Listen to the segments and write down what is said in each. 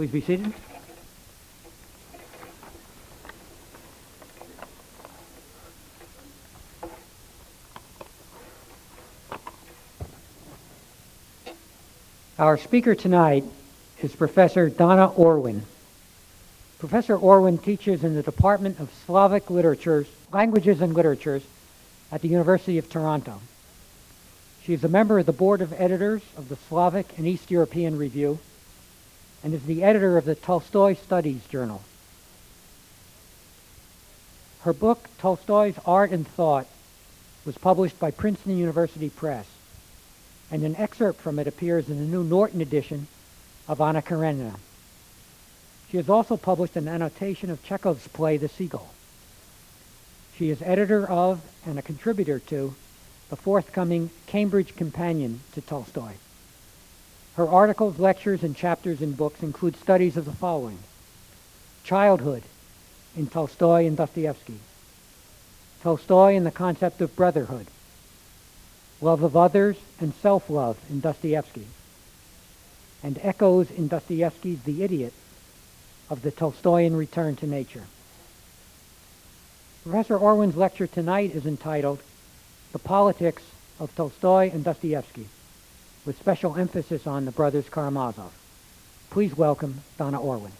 Please be seated. Our speaker tonight is Professor Donna Orwin. Professor Orwin teaches in the Department of Slavic Literatures, Languages and Literatures at the University of Toronto. She is a member of the Board of Editors of the Slavic and East European Review and is the editor of the Tolstoy Studies Journal. Her book, Tolstoy's Art and Thought, was published by Princeton University Press, and an excerpt from it appears in the new Norton edition of Anna Karenina. She has also published an annotation of Chekhov's play, The Seagull. She is editor of and a contributor to the forthcoming Cambridge Companion to Tolstoy. Her articles, lectures, and chapters in books include studies of the following. Childhood in Tolstoy and Dostoevsky, Tolstoy and the concept of brotherhood, love of others and self love in Dostoevsky, and echoes in Dostoevsky's The Idiot of the Tolstoyan return to nature. Professor Orwin's lecture tonight is entitled The Politics of Tolstoy and Dostoevsky with special emphasis on the brothers Karamazov. Please welcome Donna Orwin.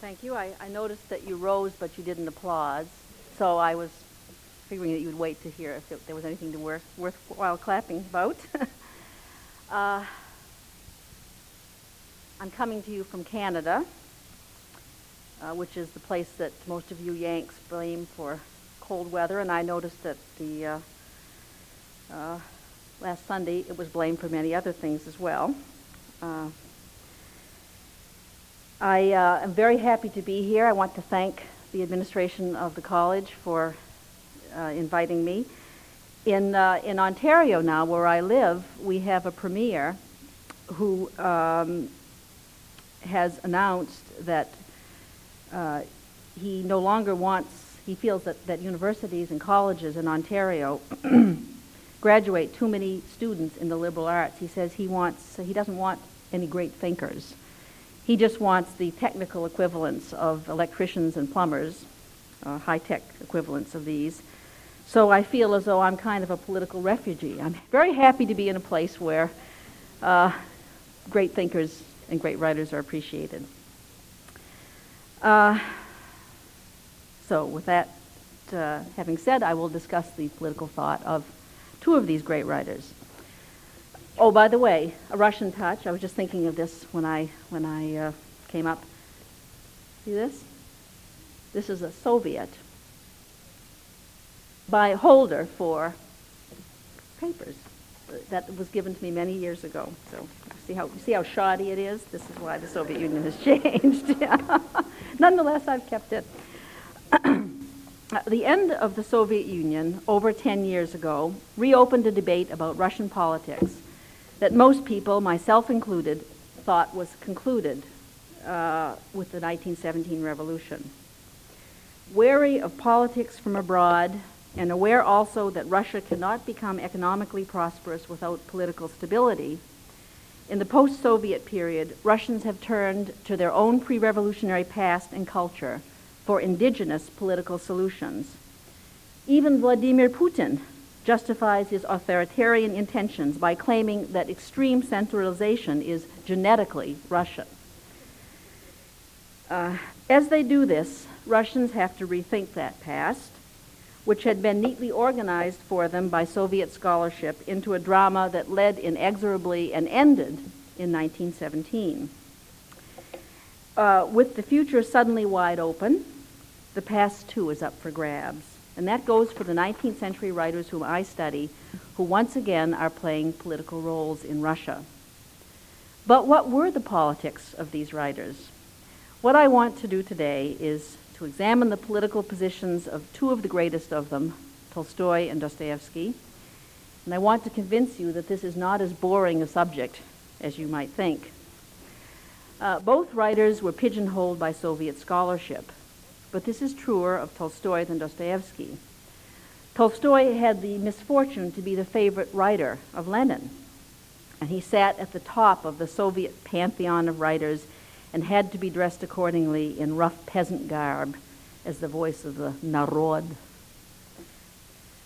Thank you. I, I noticed that you rose, but you didn't applaud. So I was figuring that you would wait to hear if it, there was anything to worth, worthwhile clapping about. uh, I'm coming to you from Canada uh, which is the place that most of you Yanks blame for cold weather. And I noticed that the uh, uh, last Sunday it was blamed for many other things as well. Uh, I uh, am very happy to be here. I want to thank the administration of the college for uh, inviting me. In, in Ontario now, where I live, we have a premier who um, has announced that uh, he no longer wants, he feels that, that universities and colleges in Ontario graduate too many students in the liberal arts. He says he wants, he doesn't want any great thinkers. He just wants the technical equivalents of electricians and plumbers, uh, high-tech equivalents of these. So I feel as though I'm kind of a political refugee. I'm very happy to be in a place where uh, great thinkers and great writers are appreciated. Uh, so, with that uh, having said, I will discuss the political thought of two of these great writers. Oh, by the way, a Russian touch. I was just thinking of this when I when I uh, came up. See this? This is a Soviet by holder for papers that was given to me many years ago. So see how see how shoddy it is. This is why the Soviet Union has changed. Nonetheless, I've kept it. the end of the Soviet Union over 10 years ago reopened a debate about Russian politics that most people, myself included, thought was concluded uh, with the 1917 revolution. Wary of politics from abroad and aware also that Russia cannot become economically prosperous without political stability, in the post Soviet period, Russians have turned to their own pre revolutionary past and culture for indigenous political solutions. Even Vladimir Putin justifies his authoritarian intentions by claiming that extreme centralization is genetically Russian. Uh, as they do this, Russians have to rethink that past which had been neatly organized for them by Soviet scholarship into a drama that led inexorably and ended in 1917. Uh, with the future suddenly wide open, the past too is up for grabs. And that goes for the 19th century writers whom I study, who once again are playing political roles in Russia. But what were the politics of these writers? What I want to do today is to examine the political positions of two of the greatest of them, Tolstoy and Dostoevsky. And I want to convince you that this is not as boring a subject as you might think. Uh, both writers were pigeonholed by Soviet scholarship, but this is truer of Tolstoy than Dostoevsky. Tolstoy had the misfortune to be the favorite writer of Lenin, and he sat at the top of the Soviet pantheon of writers and had to be dressed accordingly in rough peasant garb as the voice of the Narod.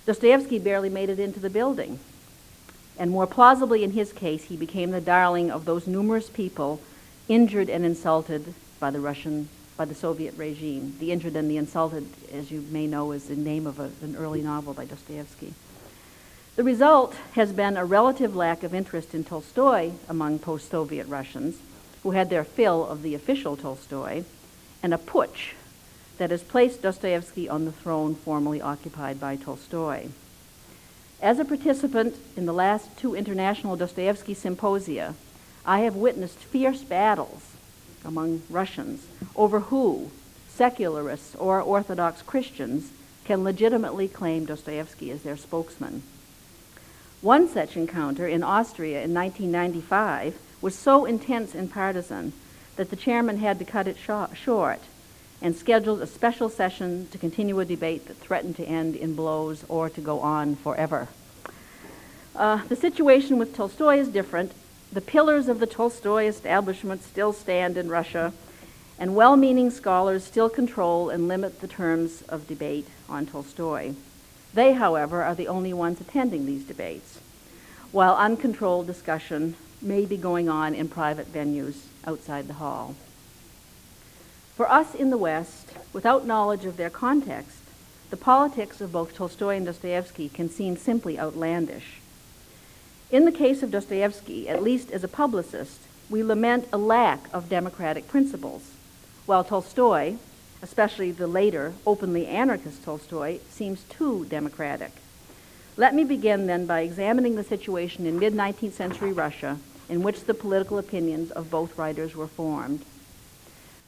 Dostoevsky barely made it into the building. And more plausibly, in his case, he became the darling of those numerous people injured and insulted by the Russian by the Soviet regime. The Injured and the Insulted, as you may know, is the name of a, an early novel by Dostoevsky. The result has been a relative lack of interest in Tolstoy among post Soviet Russians, who had their fill of the official Tolstoy, and a putsch that has placed Dostoevsky on the throne formerly occupied by Tolstoy. As a participant in the last two international Dostoevsky symposia, I have witnessed fierce battles among Russians over who, secularists or Orthodox Christians, can legitimately claim Dostoevsky as their spokesman. One such encounter in Austria in 1995 was so intense and partisan that the chairman had to cut it short and scheduled a special session to continue a debate that threatened to end in blows or to go on forever. Uh, the situation with Tolstoy is different the pillars of the Tolstoy establishment still stand in Russia, and well meaning scholars still control and limit the terms of debate on Tolstoy. They, however, are the only ones attending these debates, while uncontrolled discussion may be going on in private venues outside the hall. For us in the West, without knowledge of their context, the politics of both Tolstoy and Dostoevsky can seem simply outlandish. In the case of Dostoevsky, at least as a publicist, we lament a lack of democratic principles, while Tolstoy, especially the later openly anarchist Tolstoy, seems too democratic. Let me begin then by examining the situation in mid 19th century Russia in which the political opinions of both writers were formed.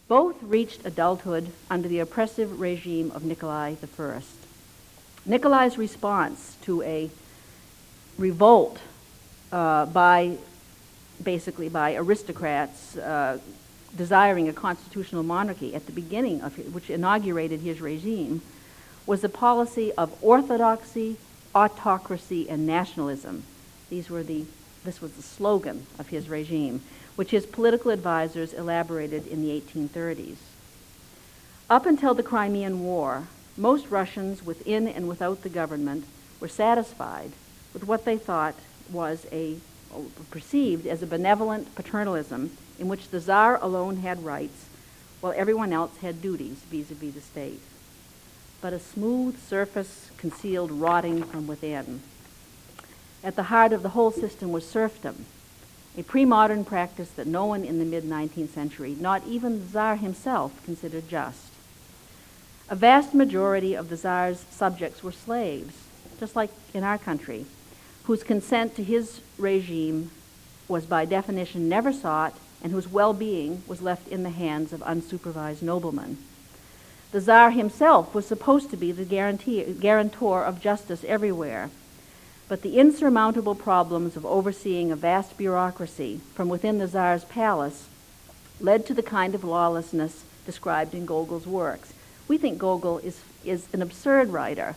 Both reached adulthood under the oppressive regime of Nikolai I. Nikolai's response to a revolt uh, by basically by aristocrats uh, desiring a constitutional monarchy at the beginning of his, which inaugurated his regime was a policy of orthodoxy, autocracy, and nationalism. These were the, this was the slogan of his regime, which his political advisors elaborated in the 1830s. Up until the Crimean War, most Russians within and without the government were satisfied with what they thought was a perceived as a benevolent paternalism in which the czar alone had rights while everyone else had duties vis-a-vis the state. But a smooth surface concealed rotting from within. At the heart of the whole system was serfdom, a pre-modern practice that no one in the mid-19th century, not even the czar himself, considered just. A vast majority of the czar's subjects were slaves, just like in our country, whose consent to his regime was by definition never sought and whose well being was left in the hands of unsupervised noblemen. The Tsar himself was supposed to be the guarantor of justice everywhere, but the insurmountable problems of overseeing a vast bureaucracy from within the Tsar's palace led to the kind of lawlessness described in Gogol's works. We think Gogol is, is an absurd writer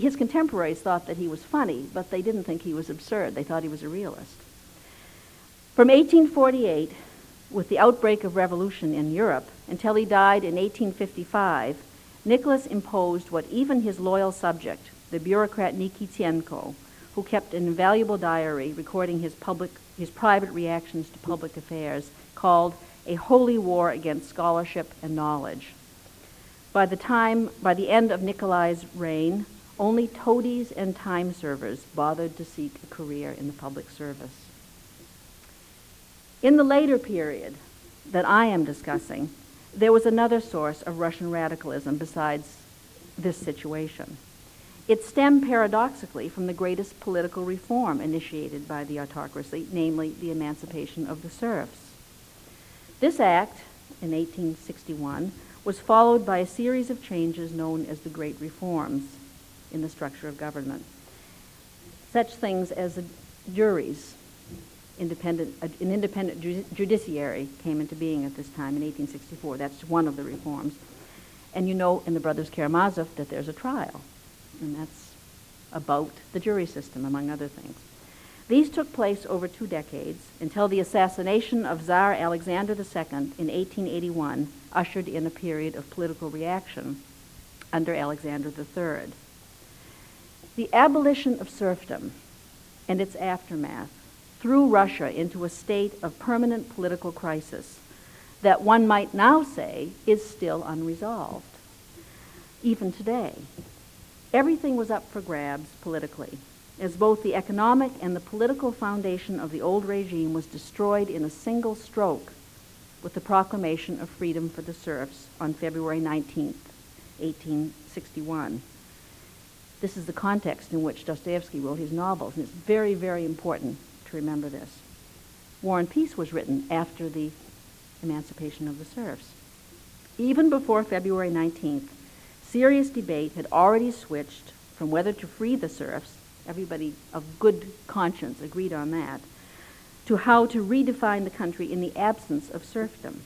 his contemporaries thought that he was funny, but they didn't think he was absurd. They thought he was a realist. From 1848, with the outbreak of revolution in Europe, until he died in 1855, Nicholas imposed what even his loyal subject, the bureaucrat Nikitenko, who kept an invaluable diary recording his, public, his private reactions to public affairs, called a holy war against scholarship and knowledge. By the time, by the end of Nikolai's reign, only toadies and time servers bothered to seek a career in the public service. In the later period that I am discussing, there was another source of Russian radicalism besides this situation. It stemmed paradoxically from the greatest political reform initiated by the autocracy, namely the emancipation of the serfs. This act, in 1861, was followed by a series of changes known as the Great Reforms in the structure of government. Such things as juries, independent, uh, an independent judiciary came into being at this time in 1864. That's one of the reforms. And you know in the Brothers Karamazov that there's a trial and that's about the jury system, among other things. These took place over two decades until the assassination of Tsar Alexander II in 1881 ushered in a period of political reaction under Alexander III. The abolition of serfdom and its aftermath threw Russia into a state of permanent political crisis that one might now say is still unresolved, even today. Everything was up for grabs politically as both the economic and the political foundation of the old regime was destroyed in a single stroke with the proclamation of freedom for the serfs on February 19, 1861. This is the context in which Dostoevsky wrote his novels, and it's very, very important to remember this. War and Peace was written after the emancipation of the serfs. Even before February 19th, serious debate had already switched from whether to free the serfs everybody of good conscience agreed on that, to how to redefine the country in the absence of serfdom.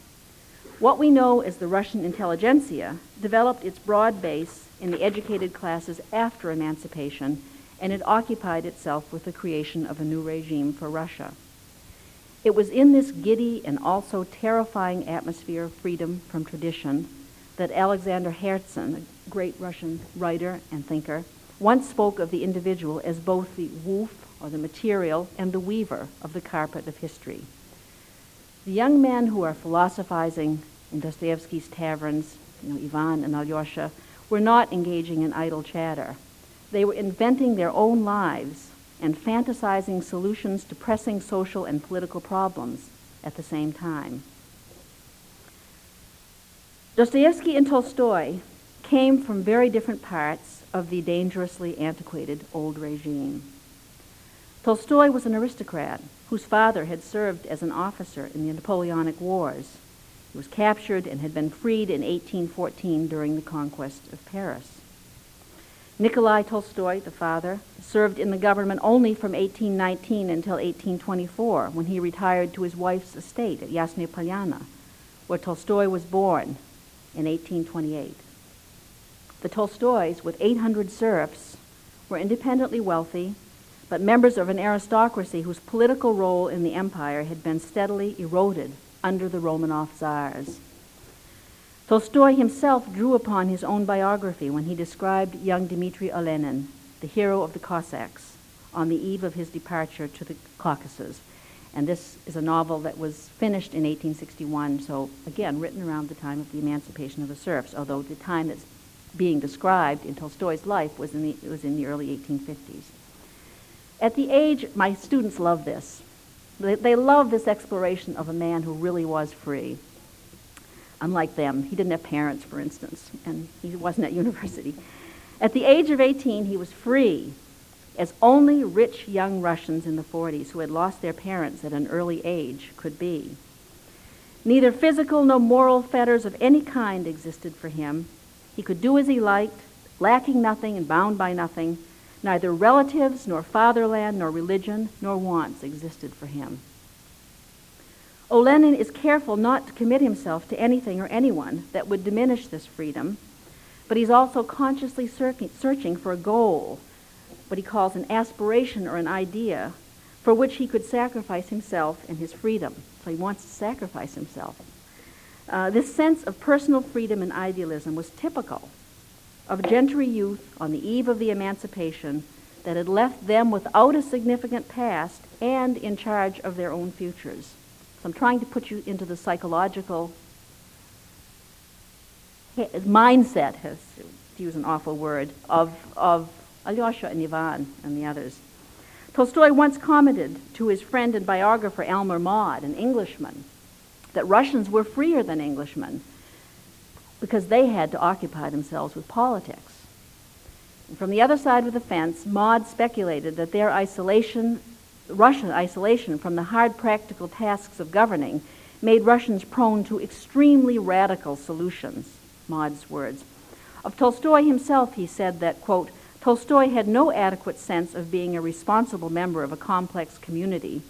What we know as the Russian intelligentsia developed its broad base in the educated classes after emancipation, and it occupied itself with the creation of a new regime for Russia. It was in this giddy and also terrifying atmosphere of freedom from tradition that Alexander Herzen, a great Russian writer and thinker, once spoke of the individual as both the woof, or the material, and the weaver of the carpet of history. The young men who are philosophizing in Dostoevsky's taverns, you know, Ivan and Alyosha, were not engaging in idle chatter. They were inventing their own lives and fantasizing solutions to pressing social and political problems at the same time. Dostoevsky and Tolstoy came from very different parts of the dangerously antiquated old regime. Tolstoy was an aristocrat whose father had served as an officer in the Napoleonic Wars. He was captured and had been freed in 1814 during the conquest of Paris. Nikolai Tolstoy, the father, served in the government only from 1819 until 1824 when he retired to his wife's estate at Yasnaya Polyana, where Tolstoy was born in 1828. The Tolstoys, with 800 serfs, were independently wealthy, but members of an aristocracy whose political role in the empire had been steadily eroded under the Romanov czars. Tolstoy himself drew upon his own biography when he described young Dmitry Olenin, the hero of the Cossacks, on the eve of his departure to the Caucasus. And this is a novel that was finished in 1861, so again, written around the time of the emancipation of the serfs, although the time that's being described in Tolstoy's life was in the, was in the early 1850s. At the age, my students love this. They, they love this exploration of a man who really was free. Unlike them, he didn't have parents, for instance, and he wasn't at university. At the age of 18, he was free, as only rich young Russians in the 40s who had lost their parents at an early age could be. Neither physical nor moral fetters of any kind existed for him, he could do as he liked, lacking nothing and bound by nothing. Neither relatives, nor fatherland, nor religion, nor wants existed for him. Olenin is careful not to commit himself to anything or anyone that would diminish this freedom, but he's also consciously searching for a goal, what he calls an aspiration or an idea, for which he could sacrifice himself and his freedom. So he wants to sacrifice himself. Uh, this sense of personal freedom and idealism was typical of gentry youth on the eve of the emancipation that had left them without a significant past and in charge of their own futures. So I'm trying to put you into the psychological mindset, to use an awful word, of, of Alyosha and Ivan and the others. Tolstoy once commented to his friend and biographer Aylmer Maude, an Englishman, that Russians were freer than Englishmen because they had to occupy themselves with politics. And from the other side of the fence, Maude speculated that their isolation, Russian isolation from the hard practical tasks of governing, made Russians prone to extremely radical solutions, Maude's words. Of Tolstoy himself, he said that, quote, Tolstoy had no adequate sense of being a responsible member of a complex community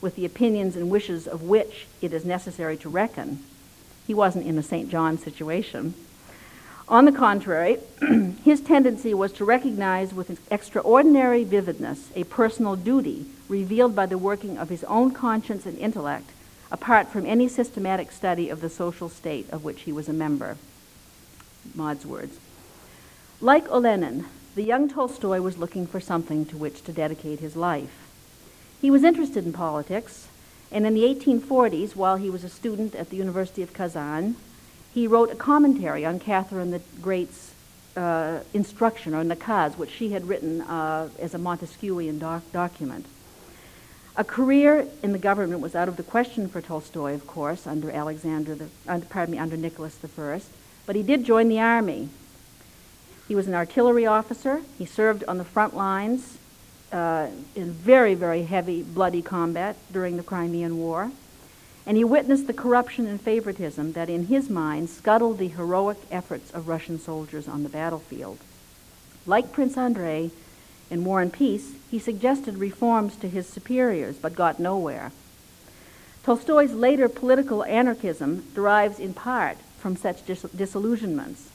with the opinions and wishes of which it is necessary to reckon. He wasn't in a St. John situation. On the contrary, his tendency was to recognize with extraordinary vividness a personal duty revealed by the working of his own conscience and intellect, apart from any systematic study of the social state of which he was a member. Maude's words. Like Olenin, the young Tolstoy was looking for something to which to dedicate his life. He was interested in politics, and in the 1840s, while he was a student at the University of Kazan, he wrote a commentary on Catherine the Great's uh, instruction, or nakaz, which she had written uh, as a Montesquieuian doc- document. A career in the government was out of the question for Tolstoy, of course, under Alexander, the, pardon me, under Nicholas I, but he did join the army. He was an artillery officer. He served on the front lines uh, in very, very heavy, bloody combat during the Crimean War and he witnessed the corruption and favoritism that, in his mind, scuttled the heroic efforts of Russian soldiers on the battlefield. Like Prince Andrei in War and Peace, he suggested reforms to his superiors but got nowhere. Tolstoy's later political anarchism derives in part from such dis- disillusionments.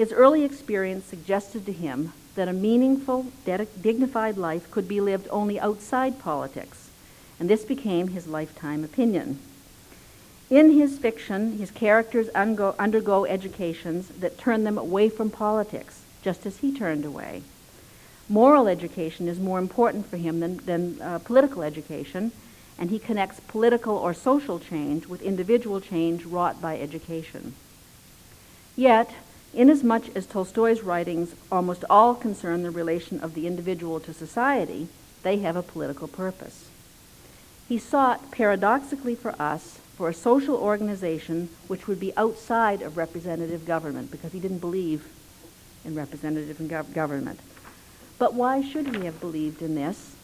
His early experience suggested to him that a meaningful, dignified life could be lived only outside politics and this became his lifetime opinion. In his fiction, his characters undergo, undergo educations that turn them away from politics, just as he turned away. Moral education is more important for him than, than uh, political education, and he connects political or social change with individual change wrought by education. Yet, inasmuch as Tolstoy's writings almost all concern the relation of the individual to society, they have a political purpose. He sought, paradoxically for us, for a social organization which would be outside of representative government because he didn't believe in representative gov- government. But why should he have believed in this?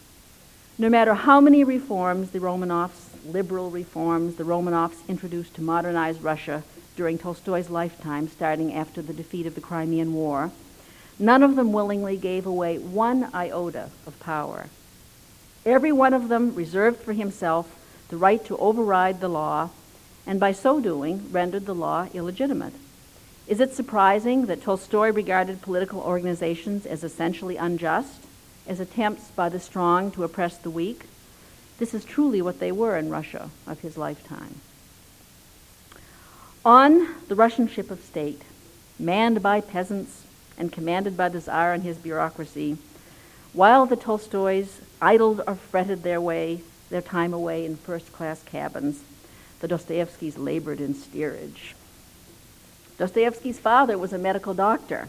No matter how many reforms the Romanovs, liberal reforms, the Romanovs introduced to modernize Russia during Tolstoy's lifetime, starting after the defeat of the Crimean War, none of them willingly gave away one iota of power Every one of them reserved for himself the right to override the law, and by so doing rendered the law illegitimate. Is it surprising that Tolstoy regarded political organizations as essentially unjust, as attempts by the strong to oppress the weak? This is truly what they were in Russia of his lifetime. On the Russian ship of state, manned by peasants and commanded by the Tsar and his bureaucracy, while the Tolstoys idled or fretted their way, their time away in first-class cabins, the Dostoevskys labored in steerage. Dostoevsky's father was a medical doctor,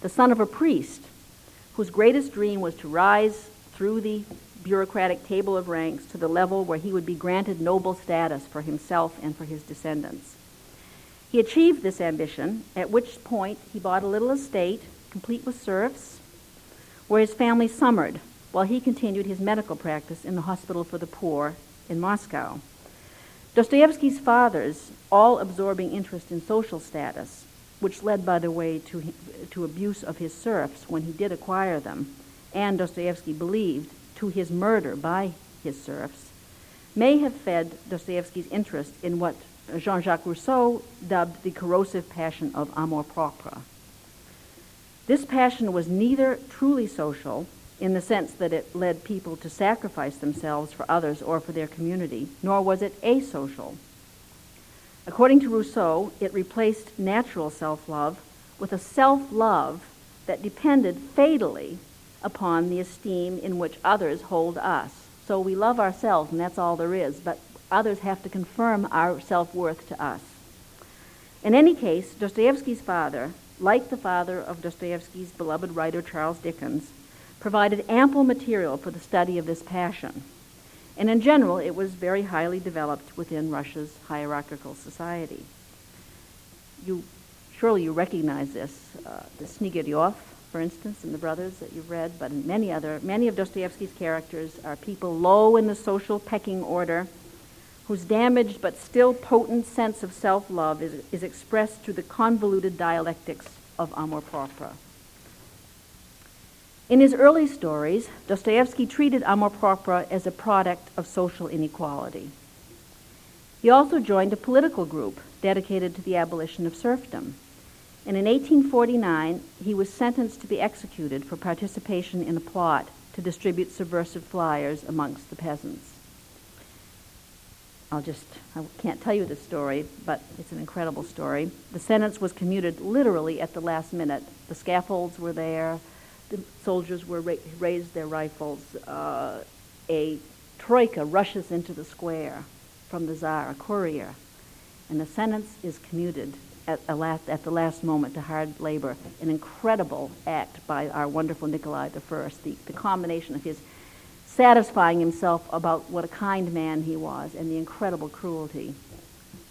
the son of a priest, whose greatest dream was to rise through the bureaucratic table of ranks to the level where he would be granted noble status for himself and for his descendants. He achieved this ambition, at which point he bought a little estate, complete with serfs, where his family summered while he continued his medical practice in the Hospital for the Poor in Moscow. Dostoevsky's father's all absorbing interest in social status, which led, by the way, to, to abuse of his serfs when he did acquire them, and Dostoevsky believed to his murder by his serfs, may have fed Dostoevsky's interest in what Jean Jacques Rousseau dubbed the corrosive passion of amour propre. This passion was neither truly social in the sense that it led people to sacrifice themselves for others or for their community, nor was it asocial. According to Rousseau, it replaced natural self love with a self love that depended fatally upon the esteem in which others hold us. So we love ourselves, and that's all there is, but others have to confirm our self worth to us. In any case, Dostoevsky's father like the father of Dostoevsky's beloved writer Charles Dickens, provided ample material for the study of this passion. And in general, it was very highly developed within Russia's hierarchical society. You surely you recognize this, uh, the Snegiryov, for instance, and the brothers that you've read, but many other many of Dostoevsky's characters are people low in the social pecking order whose damaged but still potent sense of self love is, is expressed through the convoluted dialectics of amor propre. In his early stories, Dostoevsky treated amor propre as a product of social inequality. He also joined a political group dedicated to the abolition of serfdom. And in 1849, he was sentenced to be executed for participation in a plot to distribute subversive flyers amongst the peasants. I'll just, I can't tell you the story, but it's an incredible story. The sentence was commuted literally at the last minute. The scaffolds were there, the soldiers were ra- raised their rifles. Uh, a troika rushes into the square from the Tsar, a courier, and the sentence is commuted at, last, at the last moment to hard labor. An incredible act by our wonderful Nikolai I, the, the combination of his satisfying himself about what a kind man he was and the incredible cruelty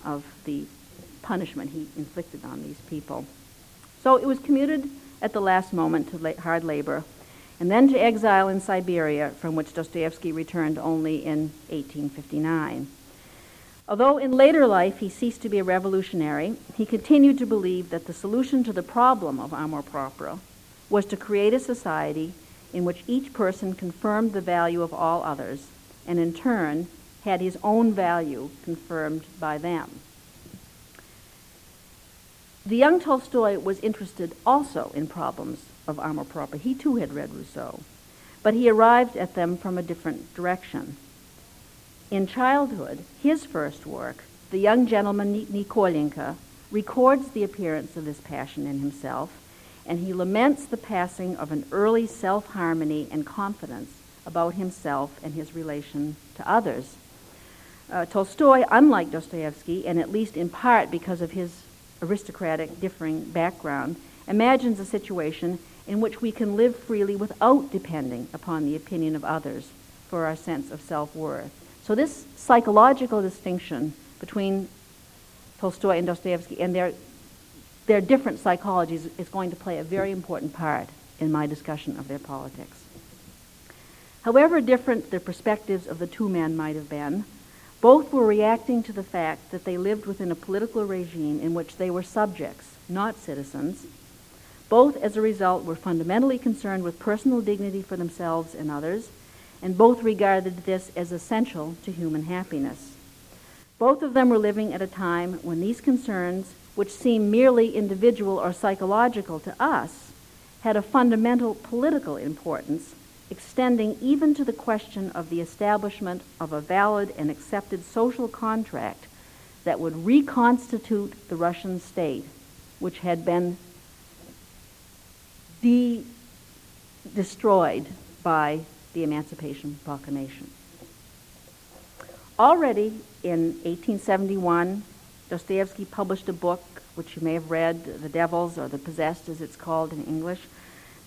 of the punishment he inflicted on these people. So it was commuted at the last moment to hard labor, and then to exile in Siberia, from which Dostoevsky returned only in 1859. Although in later life he ceased to be a revolutionary, he continued to believe that the solution to the problem of amor proprio was to create a society in which each person confirmed the value of all others and in turn had his own value confirmed by them. The young Tolstoy was interested also in problems of amour propre. He too had read Rousseau, but he arrived at them from a different direction. In childhood, his first work, The Young Gentleman Nikolinka, records the appearance of this passion in himself and he laments the passing of an early self harmony and confidence about himself and his relation to others. Uh, Tolstoy, unlike Dostoevsky, and at least in part because of his aristocratic differing background, imagines a situation in which we can live freely without depending upon the opinion of others for our sense of self worth. So, this psychological distinction between Tolstoy and Dostoevsky and their their different psychologies is going to play a very important part in my discussion of their politics. However different the perspectives of the two men might have been, both were reacting to the fact that they lived within a political regime in which they were subjects, not citizens. Both, as a result, were fundamentally concerned with personal dignity for themselves and others, and both regarded this as essential to human happiness. Both of them were living at a time when these concerns which seem merely individual or psychological to us, had a fundamental political importance, extending even to the question of the establishment of a valid and accepted social contract that would reconstitute the Russian state, which had been de- destroyed by the Emancipation Proclamation. Already in 1871, Dostoevsky published a book, which you may have read, The Devils, or The Possessed as it's called in English,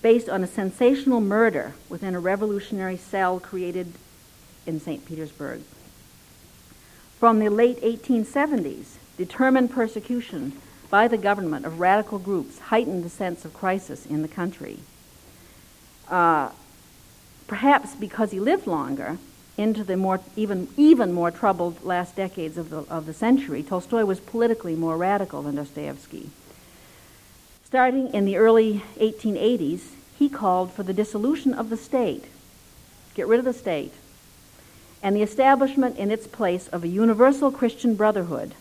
based on a sensational murder within a revolutionary cell created in St. Petersburg. From the late 1870s, determined persecution by the government of radical groups heightened the sense of crisis in the country. Uh, perhaps because he lived longer, into the more even even more troubled last decades of the of the century, Tolstoy was politically more radical than Dostoevsky. Starting in the early 1880s, he called for the dissolution of the state, get rid of the state, and the establishment in its place of a universal Christian brotherhood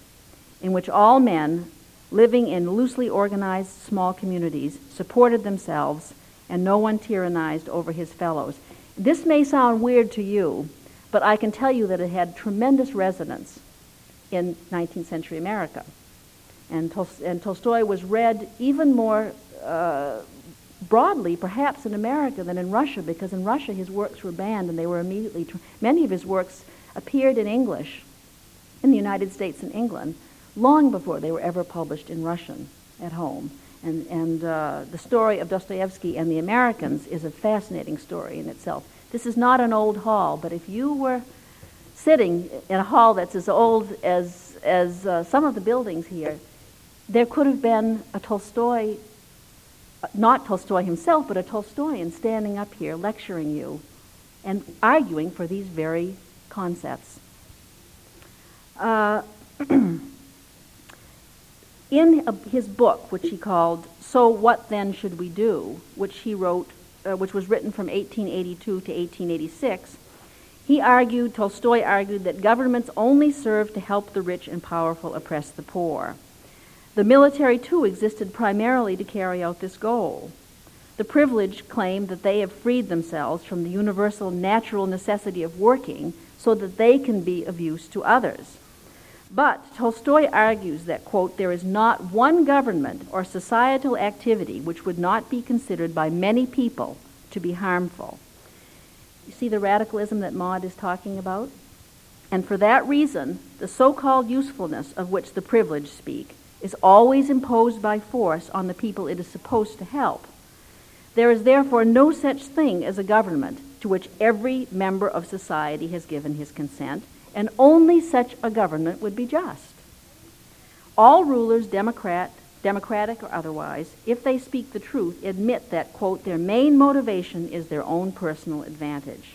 in which all men living in loosely organized small communities supported themselves and no one tyrannized over his fellows. This may sound weird to you, but I can tell you that it had tremendous resonance in 19th century America. And, Tol- and Tolstoy was read even more uh, broadly, perhaps, in America than in Russia, because in Russia his works were banned and they were immediately. Tr- many of his works appeared in English in the United States and England long before they were ever published in Russian at home. And, and uh, the story of Dostoevsky and the Americans is a fascinating story in itself. This is not an old hall, but if you were sitting in a hall that's as old as, as uh, some of the buildings here, there could have been a Tolstoy, not Tolstoy himself, but a Tolstoyan standing up here lecturing you and arguing for these very concepts. Uh, in a, his book, which he called So What Then Should We Do, which he wrote uh, which was written from 1882 to 1886, he argued, Tolstoy argued, that governments only serve to help the rich and powerful oppress the poor. The military, too, existed primarily to carry out this goal. The privileged claim that they have freed themselves from the universal natural necessity of working so that they can be of use to others. But Tolstoy argues that, quote, there is not one government or societal activity which would not be considered by many people to be harmful. You see the radicalism that Maude is talking about? And for that reason, the so called usefulness of which the privileged speak is always imposed by force on the people it is supposed to help. There is therefore no such thing as a government to which every member of society has given his consent, and only such a government would be just. All rulers, Democrat, Democratic or otherwise, if they speak the truth, admit that, quote, their main motivation is their own personal advantage.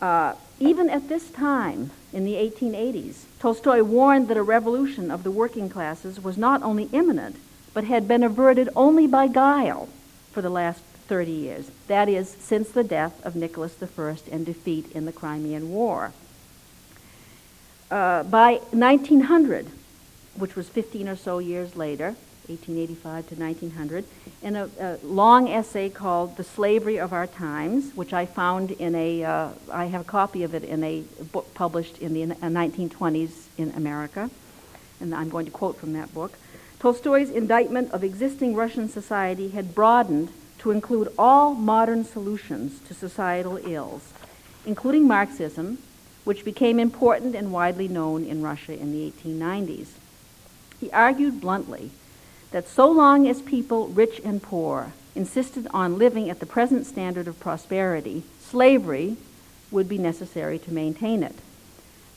Uh, even at this time, in the 1880s, Tolstoy warned that a revolution of the working classes was not only imminent, but had been averted only by guile for the last 30 years. That is, since the death of Nicholas I and defeat in the Crimean War. Uh, by 1900, which was 15 or so years later, 1885 to 1900, in a, a, long essay called The Slavery of Our Times, which I found in a. Uh, I have a copy of it in a book published in the 1920s uh, in America, and I'm going to quote from that book. Tolstoy's indictment of existing Russian society had broadened to include all modern solutions to societal ills, including Marxism, which became important and widely known in Russia in the 1890s. He argued bluntly that so long as people, rich and poor, insisted on living at the present standard of prosperity, slavery would be necessary to maintain it.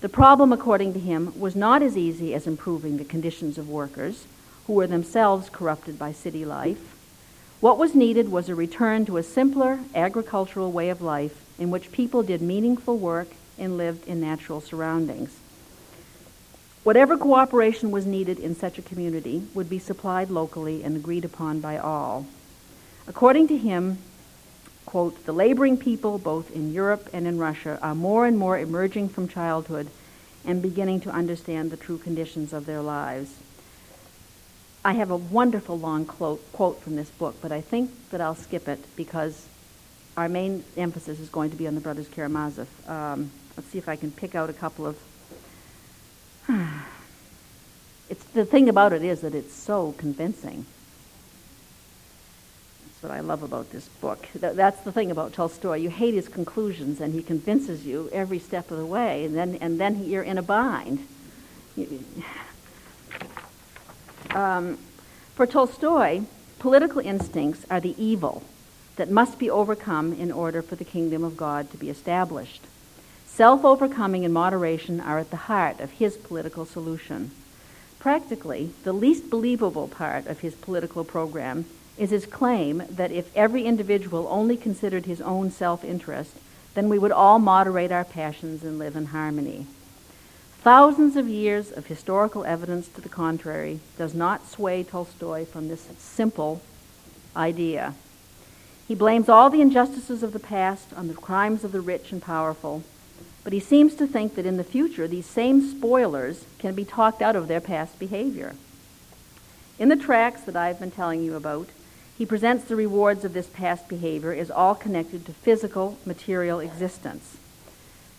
The problem, according to him, was not as easy as improving the conditions of workers, who were themselves corrupted by city life. What was needed was a return to a simpler agricultural way of life in which people did meaningful work and lived in natural surroundings. Whatever cooperation was needed in such a community would be supplied locally and agreed upon by all. According to him, quote, the laboring people, both in Europe and in Russia, are more and more emerging from childhood and beginning to understand the true conditions of their lives. I have a wonderful long quote from this book, but I think that I'll skip it because our main emphasis is going to be on the brothers Karamazov. Um, let's see if I can pick out a couple of it's the thing about it is that it's so convincing. That's what I love about this book. That's the thing about Tolstoy. You hate his conclusions, and he convinces you every step of the way, and then and then you're in a bind. Um, for Tolstoy, political instincts are the evil that must be overcome in order for the kingdom of God to be established. Self overcoming and moderation are at the heart of his political solution. Practically, the least believable part of his political program is his claim that if every individual only considered his own self interest, then we would all moderate our passions and live in harmony. Thousands of years of historical evidence to the contrary does not sway Tolstoy from this simple idea. He blames all the injustices of the past on the crimes of the rich and powerful but he seems to think that in the future, these same spoilers can be talked out of their past behavior. In the tracts that I've been telling you about, he presents the rewards of this past behavior as all connected to physical, material existence.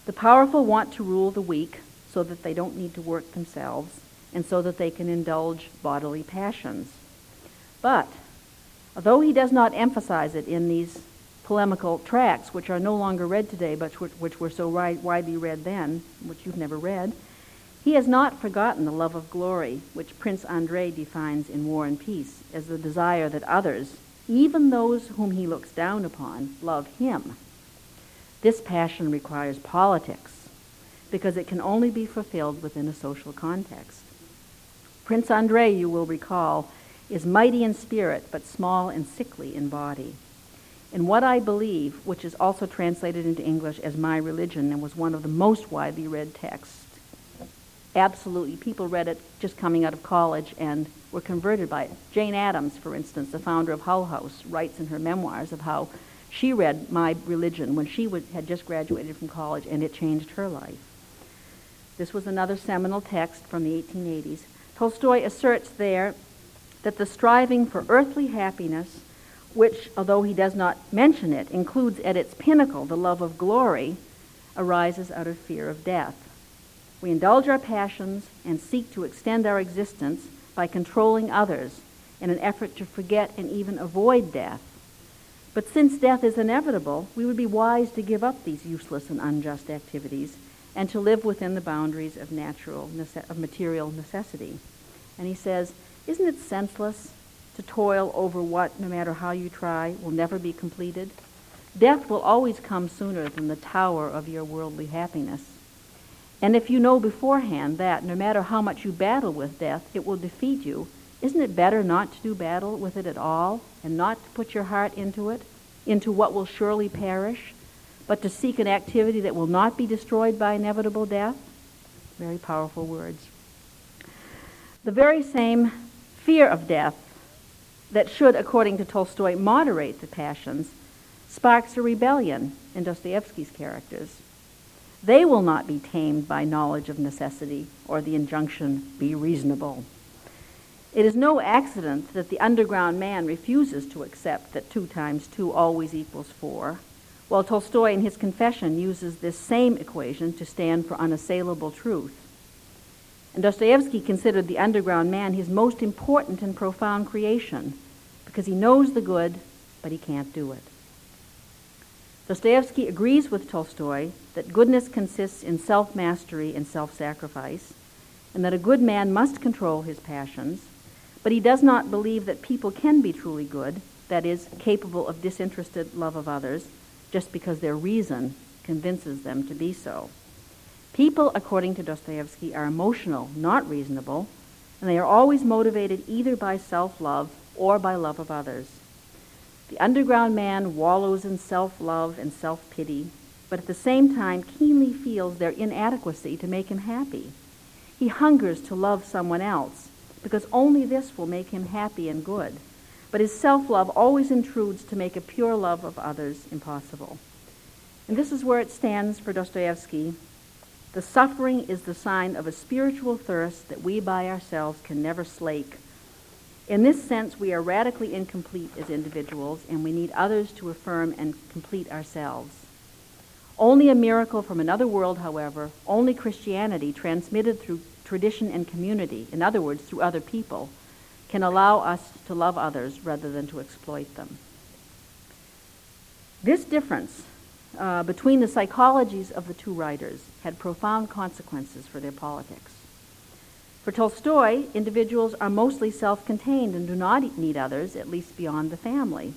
The powerful want to rule the weak so that they don't need to work themselves and so that they can indulge bodily passions. But, although he does not emphasize it in these polemical tracts, which are no longer read today, but which were so widely read then, which you've never read, he has not forgotten the love of glory, which Prince Andrei defines in War and Peace as the desire that others, even those whom he looks down upon, love him. This passion requires politics, because it can only be fulfilled within a social context. Prince Andrei, you will recall, is mighty in spirit, but small and sickly in body. In What I Believe, which is also translated into English as My Religion and was one of the most widely read texts. Absolutely, people read it just coming out of college and were converted by it. Jane Addams, for instance, the founder of Hull House, writes in her memoirs of how she read My Religion when she would, had just graduated from college and it changed her life. This was another seminal text from the 1880s. Tolstoy asserts there that the striving for earthly happiness, which, although he does not mention it, includes at its pinnacle the love of glory, arises out of fear of death. We indulge our passions and seek to extend our existence by controlling others in an effort to forget and even avoid death. But since death is inevitable, we would be wise to give up these useless and unjust activities and to live within the boundaries of natural of material necessity. And he says, isn't it senseless to toil over what, no matter how you try, will never be completed? Death will always come sooner than the tower of your worldly happiness. And if you know beforehand that, no matter how much you battle with death, it will defeat you, isn't it better not to do battle with it at all and not to put your heart into it, into what will surely perish, but to seek an activity that will not be destroyed by inevitable death? Very powerful words. The very same fear of death that should, according to Tolstoy, moderate the passions sparks a rebellion in Dostoevsky's characters. They will not be tamed by knowledge of necessity or the injunction, be reasonable. It is no accident that the underground man refuses to accept that two times two always equals four, while Tolstoy in his confession uses this same equation to stand for unassailable truth. And Dostoevsky considered the underground man his most important and profound creation because he knows the good, but he can't do it. Dostoevsky agrees with Tolstoy that goodness consists in self mastery and self sacrifice, and that a good man must control his passions, but he does not believe that people can be truly good, that is, capable of disinterested love of others, just because their reason convinces them to be so. People, according to Dostoevsky, are emotional, not reasonable, and they are always motivated either by self love or by love of others. The underground man wallows in self love and self pity, but at the same time keenly feels their inadequacy to make him happy. He hungers to love someone else, because only this will make him happy and good. But his self love always intrudes to make a pure love of others impossible. And this is where it stands for Dostoevsky. The suffering is the sign of a spiritual thirst that we by ourselves can never slake in this sense, we are radically incomplete as individuals, and we need others to affirm and complete ourselves. Only a miracle from another world, however, only Christianity transmitted through tradition and community, in other words, through other people, can allow us to love others rather than to exploit them. This difference uh, between the psychologies of the two writers had profound consequences for their politics. For Tolstoy, individuals are mostly self contained and do not need others, at least beyond the family.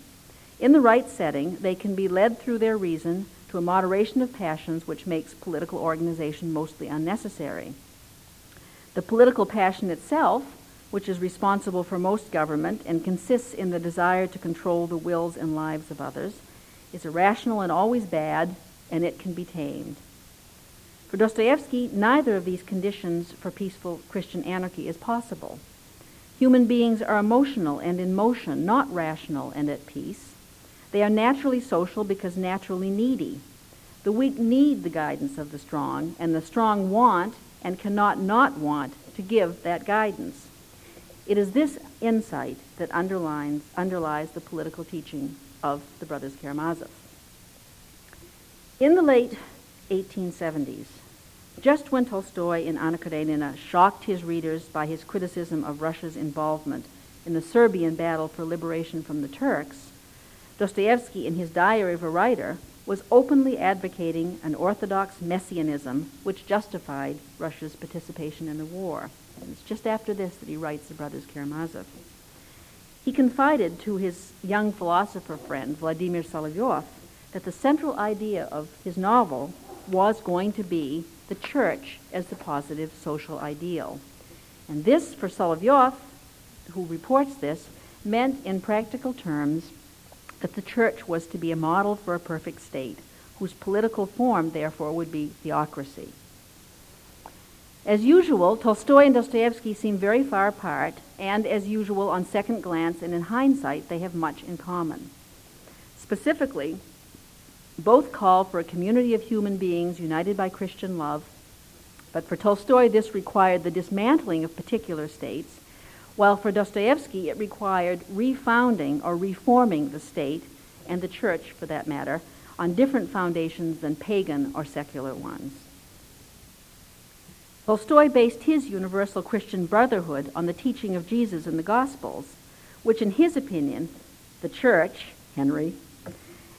In the right setting, they can be led through their reason to a moderation of passions which makes political organization mostly unnecessary. The political passion itself, which is responsible for most government and consists in the desire to control the wills and lives of others, is irrational and always bad, and it can be tamed. For Dostoevsky, neither of these conditions for peaceful Christian anarchy is possible. Human beings are emotional and in motion, not rational and at peace. They are naturally social because naturally needy. The weak need the guidance of the strong, and the strong want and cannot not want to give that guidance. It is this insight that underlines, underlies the political teaching of the Brothers Karamazov. In the late 1870s, just when Tolstoy in Anna Karenina shocked his readers by his criticism of Russia's involvement in the Serbian battle for liberation from the Turks, Dostoevsky, in his Diary of a Writer, was openly advocating an orthodox messianism which justified Russia's participation in the war. And it's just after this that he writes The Brothers Karamazov. He confided to his young philosopher friend, Vladimir Solovyov, that the central idea of his novel was going to be the church as the positive social ideal. And this, for Solovyov, who reports this, meant in practical terms that the church was to be a model for a perfect state, whose political form, therefore, would be theocracy. As usual, Tolstoy and Dostoevsky seem very far apart, and as usual, on second glance and in hindsight, they have much in common. Specifically, both call for a community of human beings united by Christian love But for Tolstoy, this required the dismantling of particular states, while for Dostoevsky, it required refounding or reforming the state, and the church for that matter, on different foundations than pagan or secular ones. Tolstoy based his universal Christian brotherhood on the teaching of Jesus in the Gospels, which, in his opinion, the church, Henry,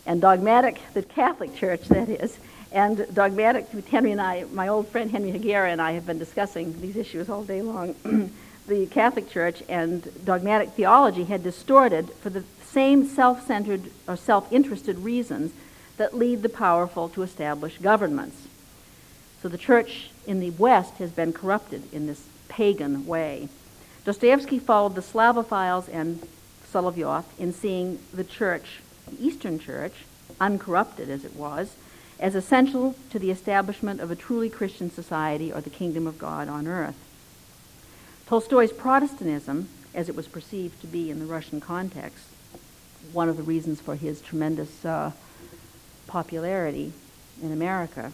and dogmatic, the Catholic Church, that is, and dogmatic, Henry and I, my old friend Henry Higuera and I have been discussing these issues all day long. the Catholic Church and dogmatic theology had distorted for the same self centered or self interested reasons that lead the powerful to establish governments. So the church in the West has been corrupted in this pagan way. Dostoevsky followed the Slavophiles and Solovyov in seeing the church, the Eastern Church, uncorrupted as it was, as essential to the establishment of a truly Christian society or the kingdom of God on earth. Tolstoy's Protestantism, as it was perceived to be in the Russian context, one of the reasons for his tremendous uh, popularity in America,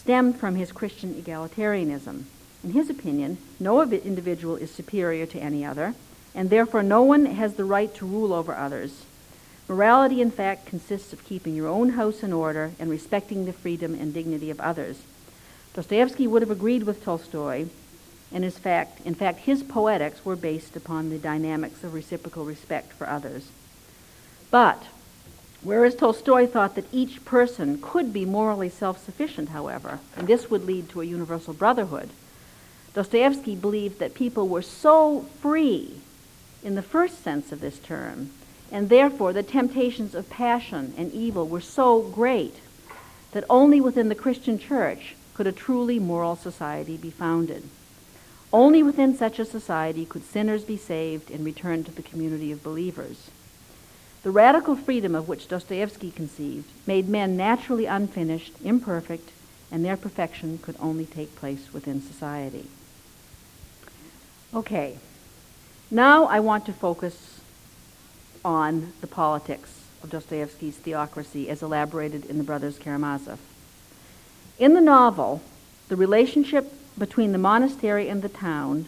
stemmed from his Christian egalitarianism. In his opinion, no individual is superior to any other, and therefore no one has the right to rule over others. Morality, in fact, consists of keeping your own house in order and respecting the freedom and dignity of others. Dostoevsky would have agreed with Tolstoy, and in fact, in fact, his poetics were based upon the dynamics of reciprocal respect for others. But whereas Tolstoy thought that each person could be morally self sufficient, however, and this would lead to a universal brotherhood, Dostoevsky believed that people were so free in the first sense of this term, and therefore the temptations of passion and evil were so great that only within the Christian church could a truly moral society be founded. Only within such a society could sinners be saved and return to the community of believers. The radical freedom of which Dostoevsky conceived made men naturally unfinished, imperfect, and their perfection could only take place within society. Okay, now I want to focus on the politics of Dostoevsky's theocracy as elaborated in The Brothers Karamazov. In the novel, the relationship between the monastery and the town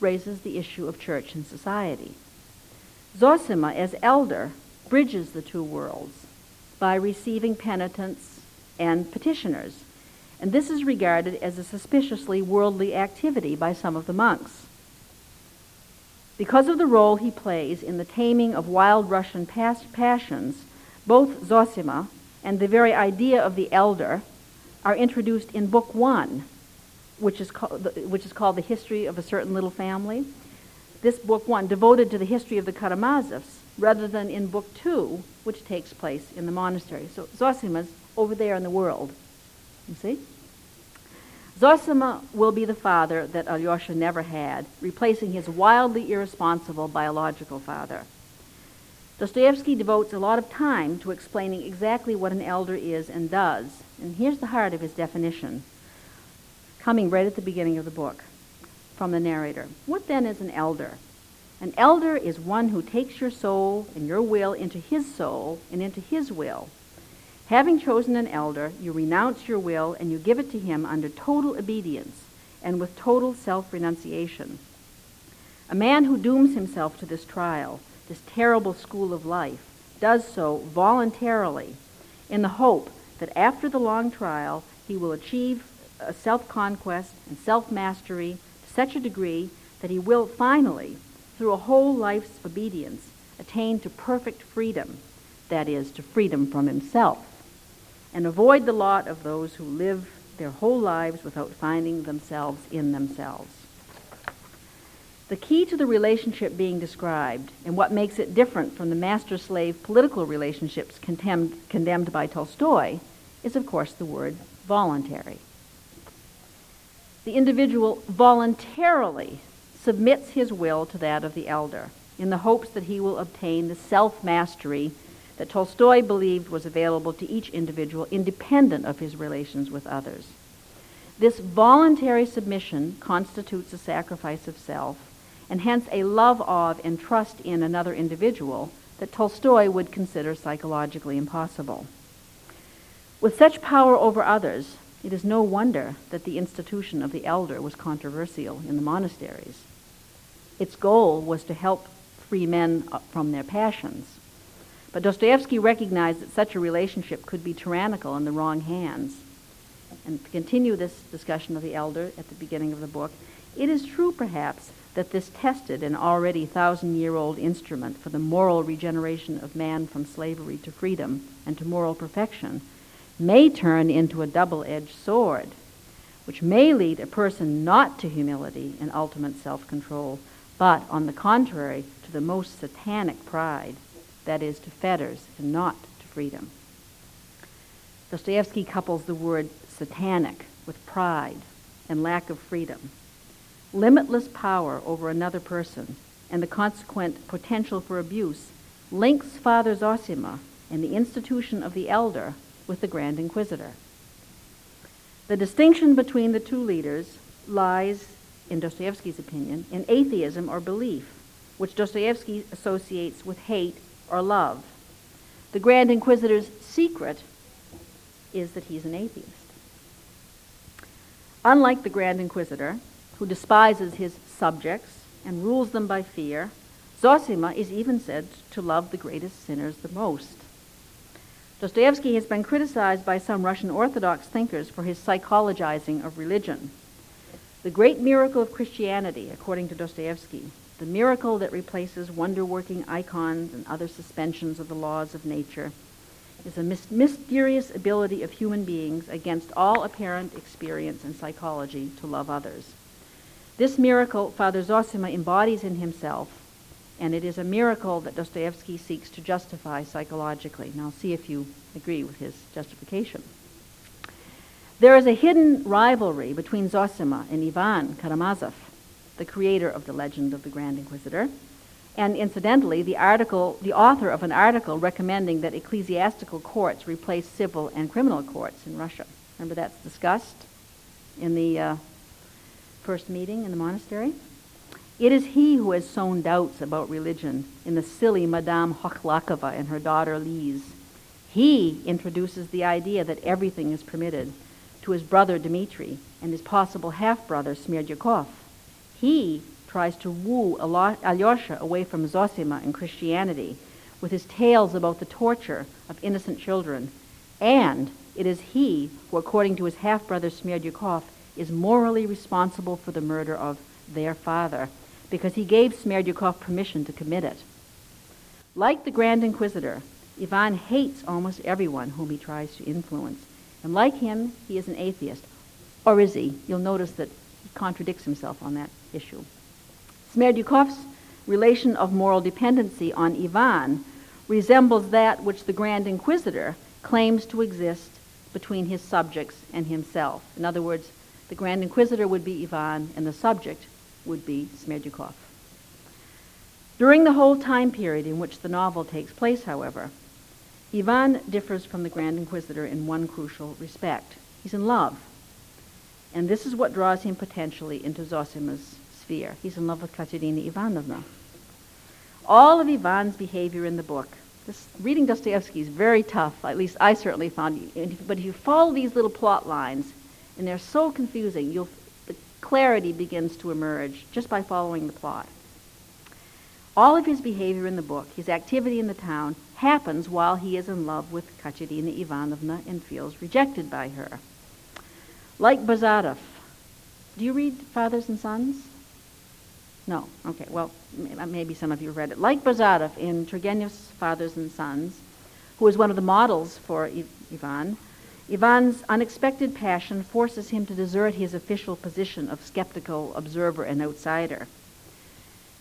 raises the issue of church and society. Zosima, as elder, bridges the two worlds by receiving penitents and petitioners, and this is regarded as a suspiciously worldly activity by some of the monks. Because of the role he plays in the taming of wild Russian pas- passions, both Zosima and the very idea of the elder are introduced in Book One, which is, which is called The History of a Certain Little Family. This Book One, devoted to the history of the Karamazovs, rather than in Book Two, which takes place in the monastery. So Zosima's over there in the world. You see? Zosima will be the father that Alyosha never had, replacing his wildly irresponsible biological father. Dostoevsky devotes a lot of time to explaining exactly what an elder is and does, and here's the heart of his definition, coming right at the beginning of the book from the narrator. What then is an elder? An elder is one who takes your soul and your will into his soul and into his will Having chosen an elder, you renounce your will and you give it to him under total obedience and with total self renunciation. A man who dooms himself to this trial, this terrible school of life, does so voluntarily in the hope that after the long trial he will achieve self conquest and self mastery to such a degree that he will finally, through a whole life's obedience, attain to perfect freedom, that is, to freedom from himself and avoid the lot of those who live their whole lives without finding themselves in themselves. The key to the relationship being described and what makes it different from the master slave political relationships condemned, condemned by Tolstoy is, of course, the word voluntary. The individual voluntarily submits his will to that of the elder in the hopes that he will obtain the self mastery that Tolstoy believed was available to each individual independent of his relations with others. This voluntary submission constitutes a sacrifice of self, and hence a love of and trust in another individual that Tolstoy would consider psychologically impossible. With such power over others, It is no wonder that the institution of the elder was controversial in the monasteries. Its goal was to help free men uh, from their passions. But Dostoevsky recognized that such a relationship could be tyrannical in the wrong hands. And to continue this discussion of the elder at the beginning of the book, it is true, perhaps, that this tested an already thousand year old instrument for the moral regeneration of man from slavery to freedom and to moral perfection may turn into a double edged sword, which may lead a person not to humility and ultimate self control, but, on the contrary, to the most satanic pride, that is, to fetters and not to freedom. Dostoevsky couples the word satanic with pride and lack of freedom. Limitless power over another person and the consequent potential for abuse links Father Zosima and the institution of the elder with the Grand Inquisitor. The distinction between the two leaders lies, in Dostoevsky's opinion, in atheism or belief, which Dostoevsky associates with hate or love. The Grand Inquisitor's secret is that he's an atheist. Unlike the Grand Inquisitor, who despises his subjects and rules them by fear, Zosima is even said to love the greatest sinners the most. Dostoevsky has been criticized by some Russian Orthodox thinkers for his psychologizing of religion. The great miracle of Christianity, according to Dostoevsky, the miracle that replaces wonder working icons and other suspensions of the laws of nature, is a mysterious ability of human beings against all apparent experience and psychology to love others. This miracle Father Zosima embodies in himself and it is a miracle that Dostoevsky seeks to justify psychologically. Now, see if you agree with his justification. There is a hidden rivalry between Zosima and Ivan Karamazov, the creator of the legend of the Grand Inquisitor, and incidentally, the article, the author of an article recommending that ecclesiastical courts replace civil and criminal courts in Russia. Remember that's discussed in the uh, first meeting in the monastery? It is he who has sown doubts about religion in the silly Madame Hokhlakova and her daughter Lise. He introduces the idea that everything is permitted to his brother Dmitri and his possible half brother Smerdyakov. He tries to woo Alyosha away from Zosima and Christianity with his tales about the torture of innocent children. And it is he who, according to his half brother Smerdyakov, is morally responsible for the murder of their father because he gave Smerdyakov permission to commit it. Like the Grand Inquisitor, Ivan hates almost everyone whom he tries to influence. And like him, he is an atheist. Or is he? You'll notice that he contradicts himself on that issue. Smerdyakov's relation of moral dependency on Ivan resembles that which the Grand Inquisitor claims to exist between his subjects and himself. In other words, the Grand Inquisitor would be Ivan, and the subject would be Smerdyakov. During the whole time period in which the novel takes place, however, Ivan differs from the Grand Inquisitor in one crucial respect. He's in love. And this is what draws him potentially into Zosima's sphere. He's in love with Katerina Ivanovna. All of Ivan's behavior in the book, this, reading Dostoevsky is very tough, at least I certainly found, but if you follow these little plot lines, and they're so confusing, you'll clarity begins to emerge just by following the plot. All of his behavior in the book, his activity in the town, happens while he is in love with Katerina Ivanovna and feels rejected by her. Like Bazarov. Do you read Fathers and Sons? No. Okay, well, maybe some of you read it. Like Bazarov in Turgenev's Fathers and Sons, who is one of the models for Ivan, Ivan's unexpected passion forces him to desert his official position of skeptical observer and outsider.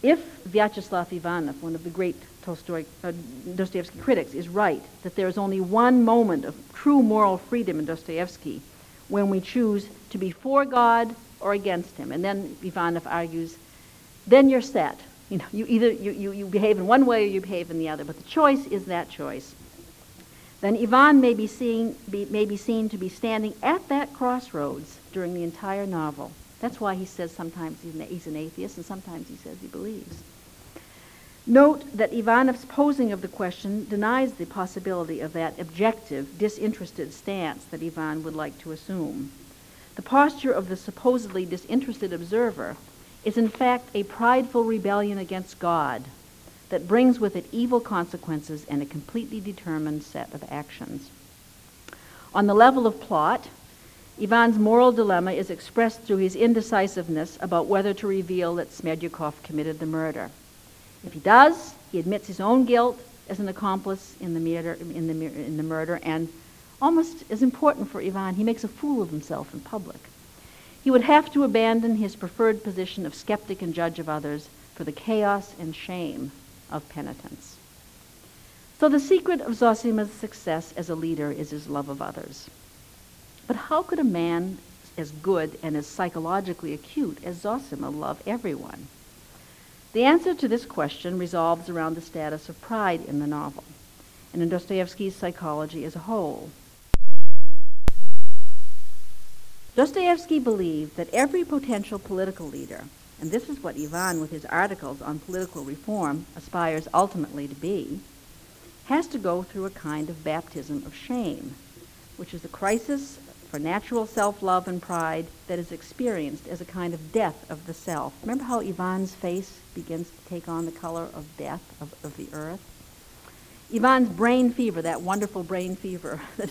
If Vyacheslav Ivanov, one of the great Tolstoy, uh, Dostoevsky critics, is right that there is only one moment of true moral freedom in Dostoevsky when we choose to be for God or against him, and then Ivanov argues, then you're set. You know, you either you, you, you behave in one way or you behave in the other, but the choice is that choice then Ivan may be, seen, be, may be seen to be standing at that crossroads during the entire novel. That's why he says sometimes he's an atheist and sometimes he says he believes. Note that Ivanov's posing of the question denies the possibility of that objective, disinterested stance that Ivan would like to assume. The posture of the supposedly disinterested observer is in fact a prideful rebellion against God that brings with it evil consequences and a completely determined set of actions. On the level of plot, Ivan's moral dilemma is expressed through his indecisiveness about whether to reveal that Smerdyakov committed the murder. If he does, he admits his own guilt as an accomplice in the murder, in the, in the murder and almost as important for Ivan, he makes a fool of himself in public. He would have to abandon his preferred position of skeptic and judge of others for the chaos and shame of penitence. So the secret of Zosima's success as a leader is his love of others. But how could a man as good and as psychologically acute as Zosima love everyone? The answer to this question revolves around the status of pride in the novel and in Dostoevsky's psychology as a whole. Dostoevsky believed that every potential political leader, and this is what Ivan, with his articles on political reform, aspires ultimately to be, has to go through a kind of baptism of shame, which is a crisis for natural self love and pride that is experienced as a kind of death of the self. Remember how Ivan's face begins to take on the color of death of, of the earth? Ivan's brain fever, that wonderful brain fever that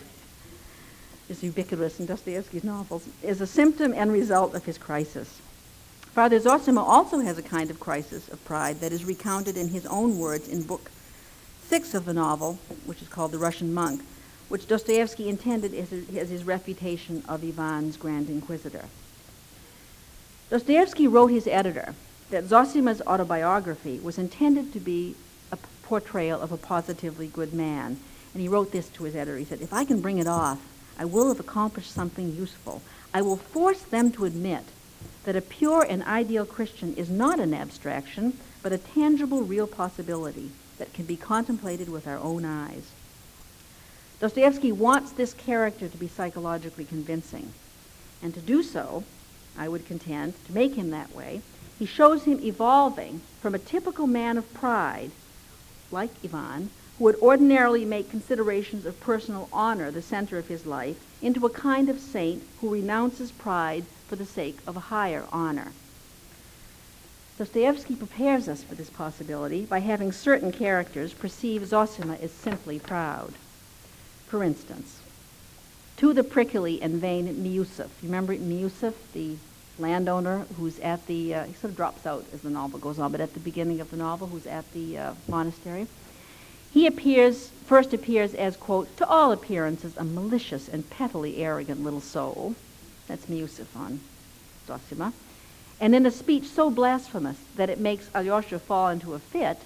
is ubiquitous in Dostoevsky's novels, is a symptom and result of his crisis. Father Zosima also has a kind of crisis of pride that is recounted in his own words in book six of the novel, which is called The Russian Monk, which Dostoevsky intended as his, as his refutation of Ivan's Grand Inquisitor. Dostoevsky wrote his editor that Zosima's autobiography was intended to be a portrayal of a positively good man. And he wrote this to his editor. He said, If I can bring it off, I will have accomplished something useful. I will force them to admit that a pure and ideal Christian is not an abstraction, but a tangible, real possibility that can be contemplated with our own eyes. Dostoevsky wants this character to be psychologically convincing. And to do so, I would contend, to make him that way, he shows him evolving from a typical man of pride, like Ivan, who would ordinarily make considerations of personal honor the center of his life, into a kind of saint who renounces pride for the sake of a higher honor. Dostoevsky prepares us for this possibility by having certain characters perceive Zosima as simply proud. For instance, to the prickly and vain Miusov. You remember Miusov, the landowner who's at the, uh, he sort of drops out as the novel goes on, but at the beginning of the novel, who's at the uh, monastery. He appears, first appears as, quote, to all appearances, a malicious and pettily arrogant little soul. That's Miusov on Zosima. And in a speech so blasphemous that it makes Alyosha fall into a fit,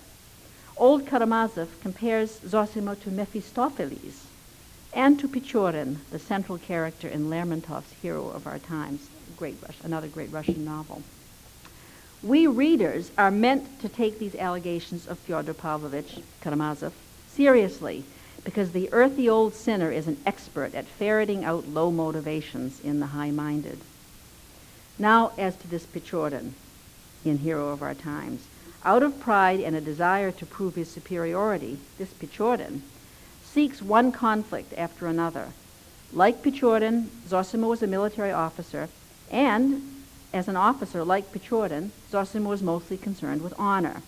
old Karamazov compares Zosima to Mephistopheles and to Pechorin, the central character in Lermontov's Hero of Our Times, great Rush, another great Russian novel. We readers are meant to take these allegations of Fyodor Pavlovich Karamazov seriously because the earthy old sinner is an expert at ferreting out low motivations in the high-minded. Now, as to this Pechorin in Hero of Our Times. Out of pride and a desire to prove his superiority, this Pechorin seeks one conflict after another. Like Pechorin, Zosima was a military officer, and as an officer like Pechorin, Zosima was mostly concerned with honor.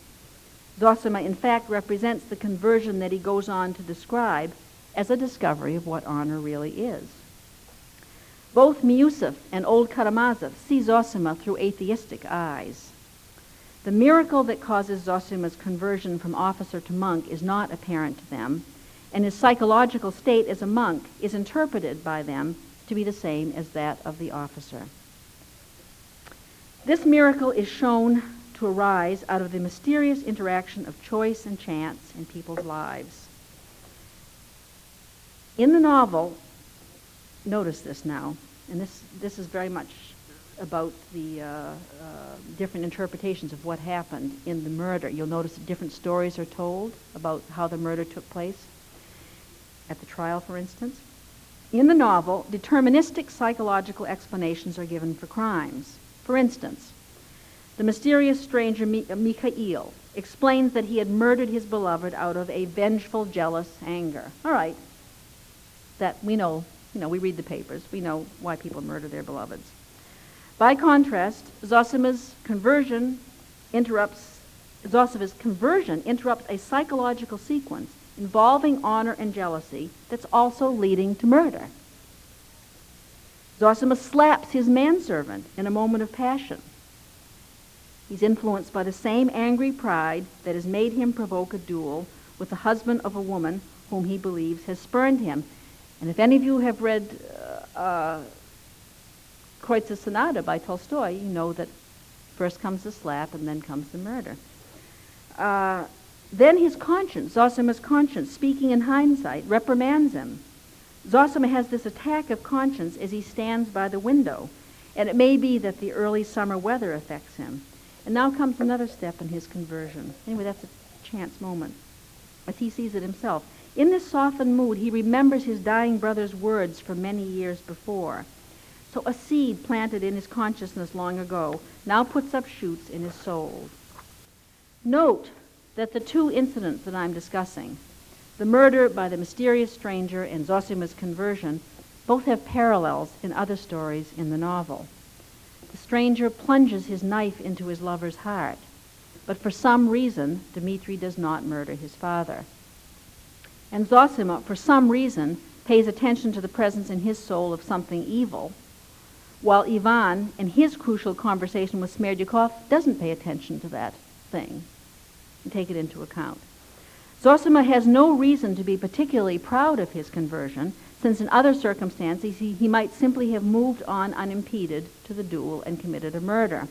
Zosima, in fact, represents the conversion that he goes on to describe as a discovery of what honor really is. Both Miusov and old Karamazov see Zosima through atheistic eyes. The miracle that causes Zosima's conversion from officer to monk is not apparent to them, and his psychological state as a monk is interpreted by them to be the same as that of the officer. This miracle is shown to arise out of the mysterious interaction of choice and chance in people's lives. In the novel, notice this now, and this, this is very much about the uh, uh, different interpretations of what happened in the murder. You'll notice that different stories are told about how the murder took place, at the trial, for instance. In the novel, deterministic psychological explanations are given for crimes. For instance, the mysterious stranger uh, Mikhail explains that he had murdered his beloved out of a vengeful, jealous anger. All right, that we know, you know, we read the papers, we know why people murder their beloveds. By contrast, Zosima's conversion interrupts Zosima's conversion interrupts a psychological sequence involving honor and jealousy that's also leading to murder. Zosima slaps his manservant in a moment of passion. He's influenced by the same angry pride that has made him provoke a duel with the husband of a woman whom he believes has spurned him. And if any of you have read uh, uh, Kreutzer Sonata by Tolstoy, you know that first comes the slap and then comes the murder. Uh, then his conscience, Zosima's conscience, speaking in hindsight, reprimands him. Zosima has this attack of conscience as he stands by the window, and it may be that the early summer weather affects him. And now comes another step in his conversion. Anyway, that's a chance moment, as he sees it himself. In this softened mood, he remembers his dying brother's words from many years before. So a seed planted in his consciousness long ago now puts up shoots in his soul. Note that the two incidents that I'm discussing, the murder by the mysterious stranger and Zosima's conversion, both have parallels in other stories in the novel. The stranger plunges his knife into his lover's heart, but for some reason, Dmitri does not murder his father. And Zosima, for some reason, pays attention to the presence in his soul of something evil, while Ivan, in his crucial conversation with Smerdyakov, doesn't pay attention to that thing take it into account. Zosima has no reason to be particularly proud of his conversion, since in other circumstances he, he might simply have moved on unimpeded to the duel and committed a murder.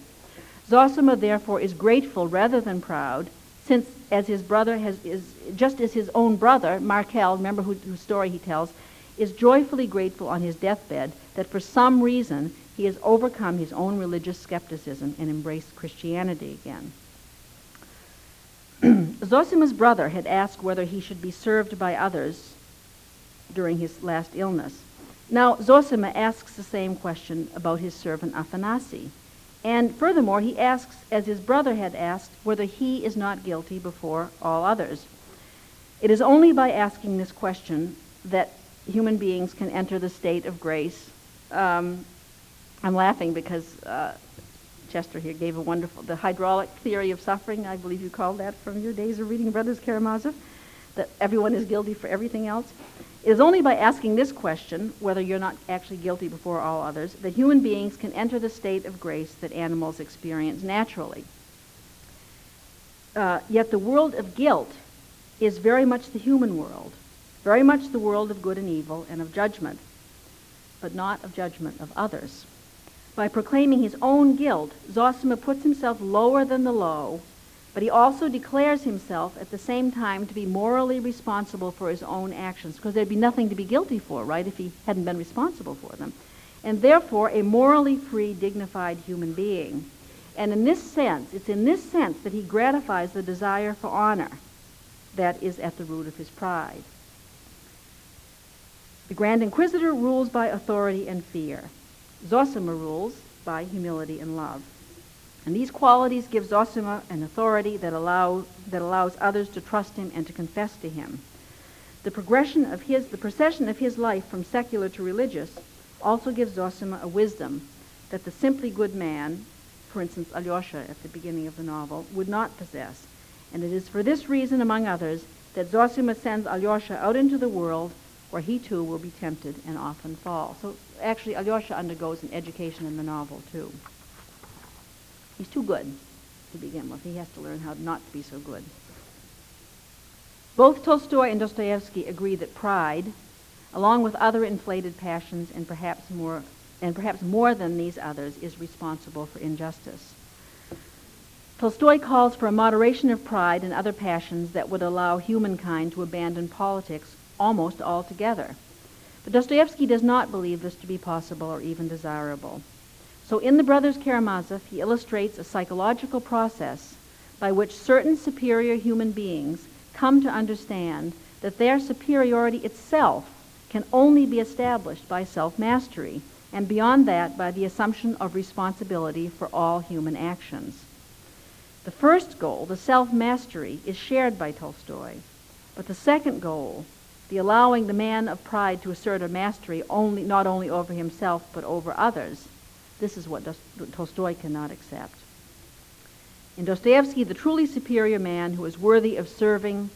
Zosima, therefore, is grateful rather than proud, since as his brother has, is, just as his own brother, Markel, remember who, whose story he tells, is joyfully grateful on his deathbed that for some reason he has overcome his own religious skepticism and embraced Christianity again. Zosima's brother had asked whether he should be served by others during his last illness. Now, Zosima asks the same question about his servant Afanasi. And furthermore, he asks, as his brother had asked, whether he is not guilty before all others. It is only by asking this question that human beings can enter the state of grace. Um, I'm laughing because uh, Chester here gave a wonderful, the hydraulic theory of suffering, I believe you called that from your days of reading Brothers Karamazov, that everyone is guilty for everything else. It is only by asking this question, whether you're not actually guilty before all others, that human beings can enter the state of grace that animals experience naturally. Uh, yet the world of guilt is very much the human world, very much the world of good and evil and of judgment, but not of judgment of others. By proclaiming his own guilt, Zosima puts himself lower than the low, but he also declares himself at the same time to be morally responsible for his own actions, because there'd be nothing to be guilty for, right, if he hadn't been responsible for them. And therefore, a morally free, dignified human being. And in this sense, it's in this sense that he gratifies the desire for honor that is at the root of his pride. The Grand Inquisitor rules by authority and fear. Zosima rules by humility and love. And these qualities give Zosima an authority that, allow, that allows others to trust him and to confess to him. The progression of his, the procession of his life from secular to religious also gives Zosima a wisdom that the simply good man, for instance, Alyosha at the beginning of the novel, would not possess. And it is for this reason, among others, that Zosima sends Alyosha out into the world where he too will be tempted and often fall. So actually, Alyosha undergoes an education in the novel too. He's too good to begin with. He has to learn how not to be so good. Both Tolstoy and Dostoevsky agree that pride, along with other inflated passions and perhaps more and perhaps more than these others, is responsible for injustice. Tolstoy calls for a moderation of pride and other passions that would allow humankind to abandon politics almost altogether. But Dostoevsky does not believe this to be possible or even desirable. So in The Brothers Karamazov, he illustrates a psychological process by which certain superior human beings come to understand that their superiority itself can only be established by self-mastery, and beyond that by the assumption of responsibility for all human actions. The first goal, the self mastery, is shared by Tolstoy. But the second goal, the allowing the man of pride to assert a mastery only, not only over himself but over others, this is what Tolstoy cannot accept. In Dostoevsky, the truly superior man who is worthy of serving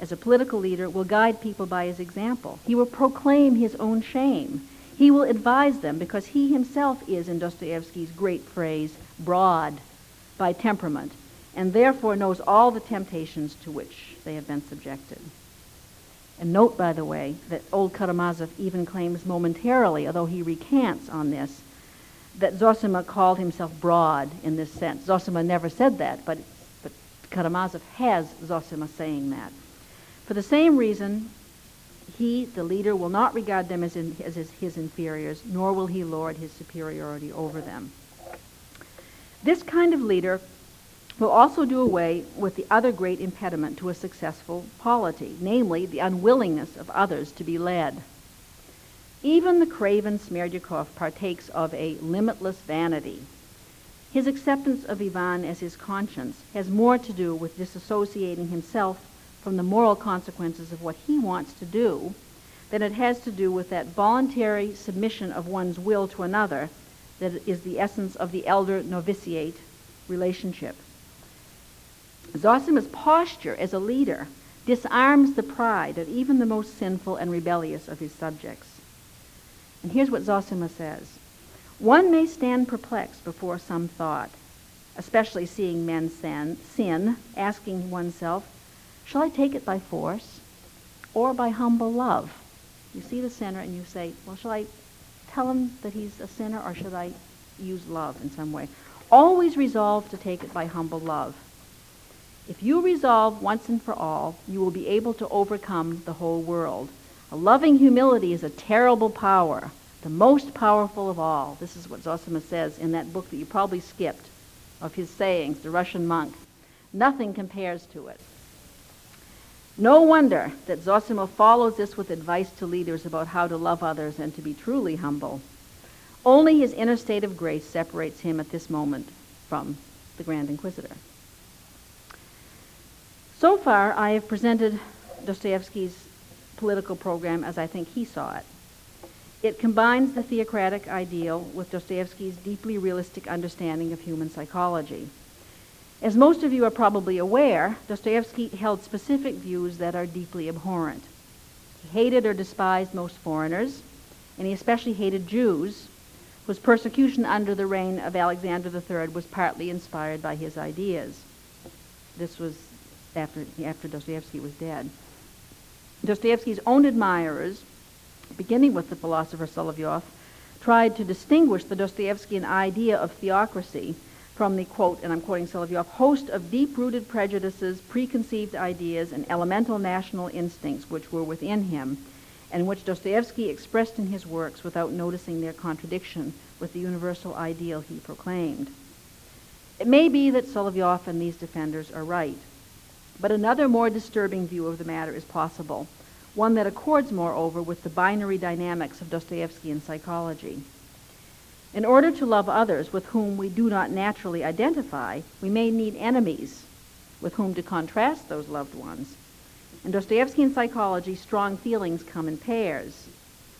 as a political leader will guide people by his example. He will proclaim his own shame. He will advise them because he himself is, in Dostoevsky's great phrase, broad by temperament, and therefore knows all the temptations to which they have been subjected. And note, by the way, that old Karamazov even claims momentarily, although he recants on this, that Zosima called himself broad in this sense. Zosima never said that, but, but Karamazov has Zosima saying that. For the same reason, he, the leader, will not regard them as, in, as his, his inferiors, nor will he lord his superiority over them. This kind of leader will also do away with the other great impediment to a successful polity, namely the unwillingness of others to be led. Even the craven Smerdyakov partakes of a limitless vanity. His acceptance of Ivan as his conscience has more to do with disassociating himself from the moral consequences of what he wants to do than it has to do with that voluntary submission of one's will to another that is the essence of the elder novitiate relationship. Zosima's posture as a leader disarms the pride of even the most sinful and rebellious of his subjects. And here's what Zosima says One may stand perplexed before some thought, especially seeing men sin, sin, asking oneself, Shall I take it by force or by humble love? You see the sinner and you say, Well, shall I tell him that he's a sinner or should I use love in some way? Always resolve to take it by humble love. If you resolve once and for all, you will be able to overcome the whole world. A loving humility is a terrible power, the most powerful of all. This is what Zosima says in that book that you probably skipped of his sayings, The Russian Monk. Nothing compares to it. No wonder that Zosima follows this with advice to leaders about how to love others and to be truly humble. Only his inner state of grace separates him at this moment from the Grand Inquisitor. So far, I have presented Dostoevsky's political program as I think he saw it. It combines the theocratic ideal with Dostoevsky's deeply realistic understanding of human psychology. As most of you are probably aware, Dostoevsky held specific views that are deeply abhorrent. He hated or despised most foreigners, and he especially hated Jews, whose persecution under the reign of Alexander III was partly inspired by his ideas. This was after, after Dostoevsky was dead. Dostoevsky's own admirers, beginning with the philosopher Solovyov, tried to distinguish the Dostoevskian idea of theocracy from the quote, and I'm quoting Solovyov, host of deep rooted prejudices, preconceived ideas, and elemental national instincts which were within him, and which Dostoevsky expressed in his works without noticing their contradiction with the universal ideal he proclaimed. It may be that Solovyov and these defenders are right. But another more disturbing view of the matter is possible, one that accords, moreover, with the binary dynamics of Dostoevskian psychology. In order to love others with whom we do not naturally identify, we may need enemies with whom to contrast those loved ones. In Dostoevskian psychology, strong feelings come in pairs,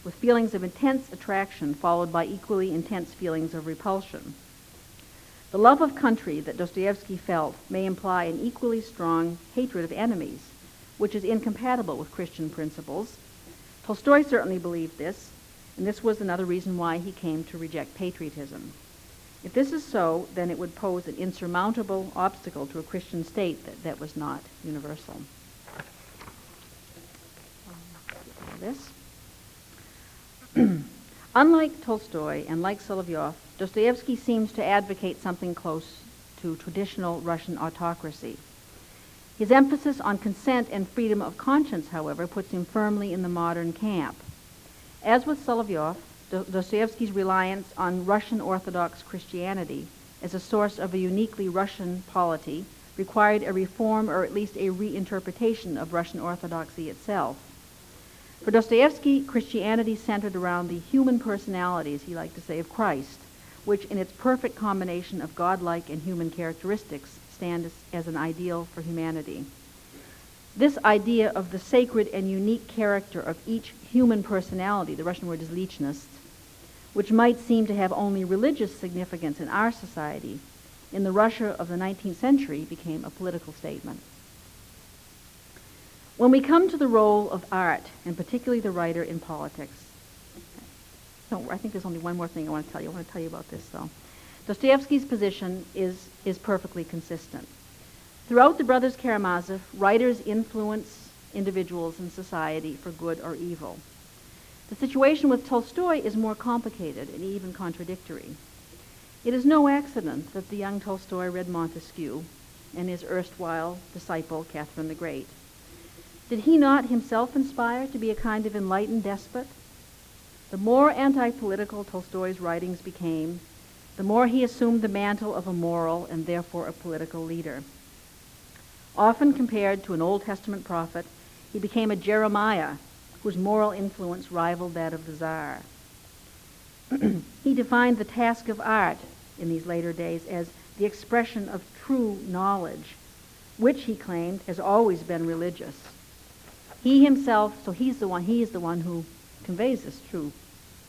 with feelings of intense attraction followed by equally intense feelings of repulsion. The love of country that Dostoevsky felt may imply an equally strong hatred of enemies, which is incompatible with Christian principles. Tolstoy certainly believed this, and this was another reason why he came to reject patriotism. If this is so, then it would pose an insurmountable obstacle to a Christian state that, that was not universal. This. Unlike Tolstoy and like Solovyov, Dostoevsky seems to advocate something close to traditional Russian autocracy. His emphasis on consent and freedom of conscience, however, puts him firmly in the modern camp. As with Solovyov, Dostoevsky's reliance on Russian Orthodox Christianity as a source of a uniquely Russian polity required a reform or at least a reinterpretation of Russian Orthodoxy itself. For Dostoevsky, Christianity centered around the human personalities, he liked to say, of Christ, which in its perfect combination of godlike and human characteristics stand as, as an ideal for humanity. This idea of the sacred and unique character of each human personality, the Russian word is lichnost, which might seem to have only religious significance in our society, in the Russia of the 19th century became a political statement. When we come to the role of art, and particularly the writer in politics, no, I think there's only one more thing I want to tell you. I want to tell you about this, though. Dostoevsky's position is, is perfectly consistent. Throughout the Brothers Karamazov, writers influence individuals in society for good or evil. The situation with Tolstoy is more complicated and even contradictory. It is no accident that the young Tolstoy read Montesquieu and his erstwhile disciple, Catherine the Great. Did he not himself inspire to be a kind of enlightened despot? The more anti-political Tolstoy's writings became, the more he assumed the mantle of a moral and therefore a political leader. Often compared to an Old Testament prophet, he became a Jeremiah whose moral influence rivaled that of the Tsar. he defined the task of art in these later days as the expression of true knowledge, which he claimed has always been religious. He himself, so he's the one, he is the one who conveys this true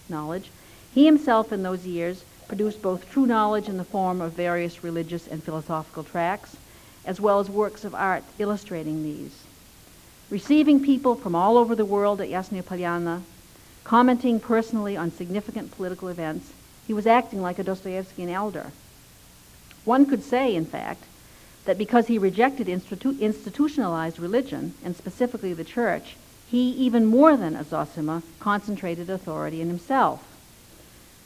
knowledge. He himself in those years produced both true knowledge in the form of various religious and philosophical tracts, as well as works of art illustrating these. Receiving people from all over the world at Yasnaya Polyana, commenting personally on significant political events, he was acting like a Dostoevskian elder. One could say, in fact, that because he rejected institu- institutionalized religion, and specifically the church, he, even more than Zosima, concentrated authority in himself.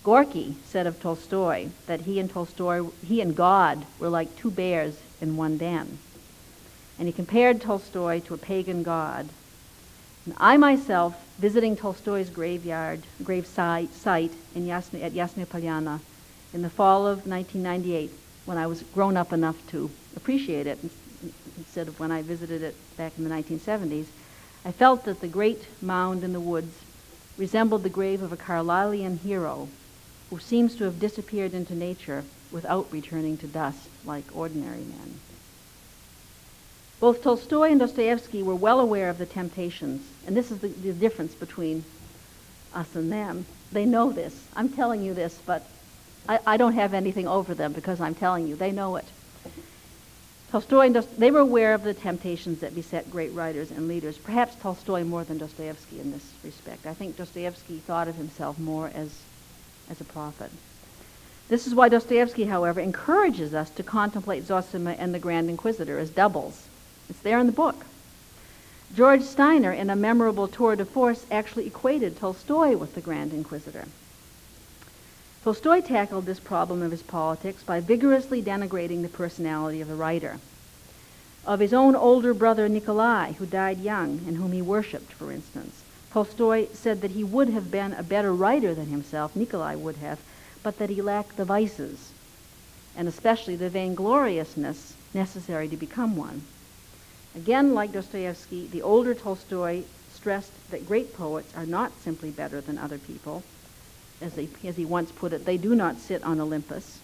Gorky said of Tolstoy that he and Tolstoy, he and God were like two bears in one den. And he compared Tolstoy to a pagan god. And I myself, visiting Tolstoy's graveyard, grave site, site in Yasny, at Yasnaya Polyana in the fall of 1998, when I was grown up enough to appreciate it, instead of when I visited it back in the 1970s, I felt that the great mound in the woods resembled the grave of a Carlylean hero who seems to have disappeared into nature without returning to dust like ordinary men. Both Tolstoy and Dostoevsky were well aware of the temptations, and this is the, the difference between us and them. They know this. I'm telling you this, but I, I don't have anything over them because I'm telling you. They know it. Tolstoy they were aware of the temptations that beset great writers and leaders, perhaps Tolstoy more than Dostoevsky in this respect. I think Dostoevsky thought of himself more as, as a prophet. This is why Dostoevsky, however, encourages us to contemplate Zosima and the Grand Inquisitor as doubles. It's there in the book. George Steiner, in a memorable tour de force, actually equated Tolstoy with the Grand Inquisitor. Tolstoy tackled this problem of his politics by vigorously denigrating the personality of the writer. Of his own older brother Nikolai, who died young and whom he worshipped, for instance, Tolstoy said that he would have been a better writer than himself, Nikolai would have, but that he lacked the vices, and especially the vaingloriousness necessary to become one. Again, like Dostoevsky, the older Tolstoy stressed that great poets are not simply better than other people, as, they, as he once put it, they do not sit on Olympus.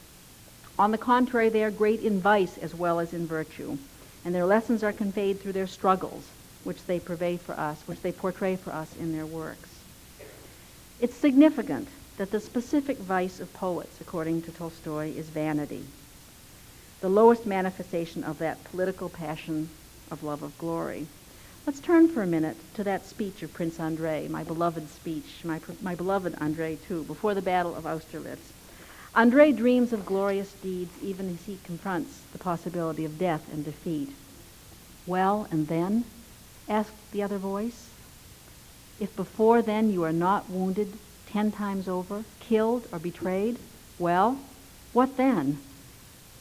On the contrary, they are great in vice as well as in virtue, and their lessons are conveyed through their struggles, which they purvey for us, which they portray for us in their works. It's significant that the specific vice of poets, according to Tolstoy, is vanity, the lowest manifestation of that political passion of love of glory. Let's turn for a minute to that speech of Prince Andrei, my beloved speech, my, my beloved Andrei, too, before the Battle of Austerlitz. Andrei dreams of glorious deeds even as he confronts the possibility of death and defeat. Well, and then? asked the other voice. If before then you are not wounded ten times over, killed or betrayed, well, what then?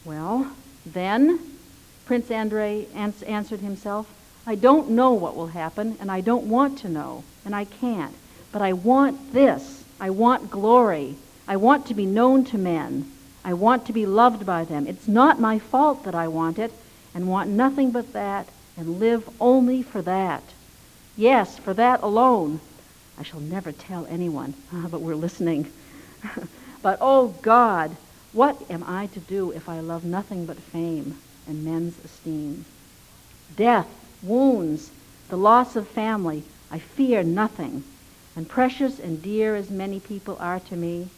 Well, then, Prince Andrei ans- answered himself, I don't know what will happen, and I don't want to know, and I can't. But I want this. I want glory. I want to be known to men. I want to be loved by them. It's not my fault that I want it, and want nothing but that, and live only for that. Yes, for that alone. I shall never tell anyone, ah, but we're listening. but oh God, what am I to do if I love nothing but fame? and men's esteem. Death, wounds, the loss of family, I fear nothing. And precious and dear as many people are to me,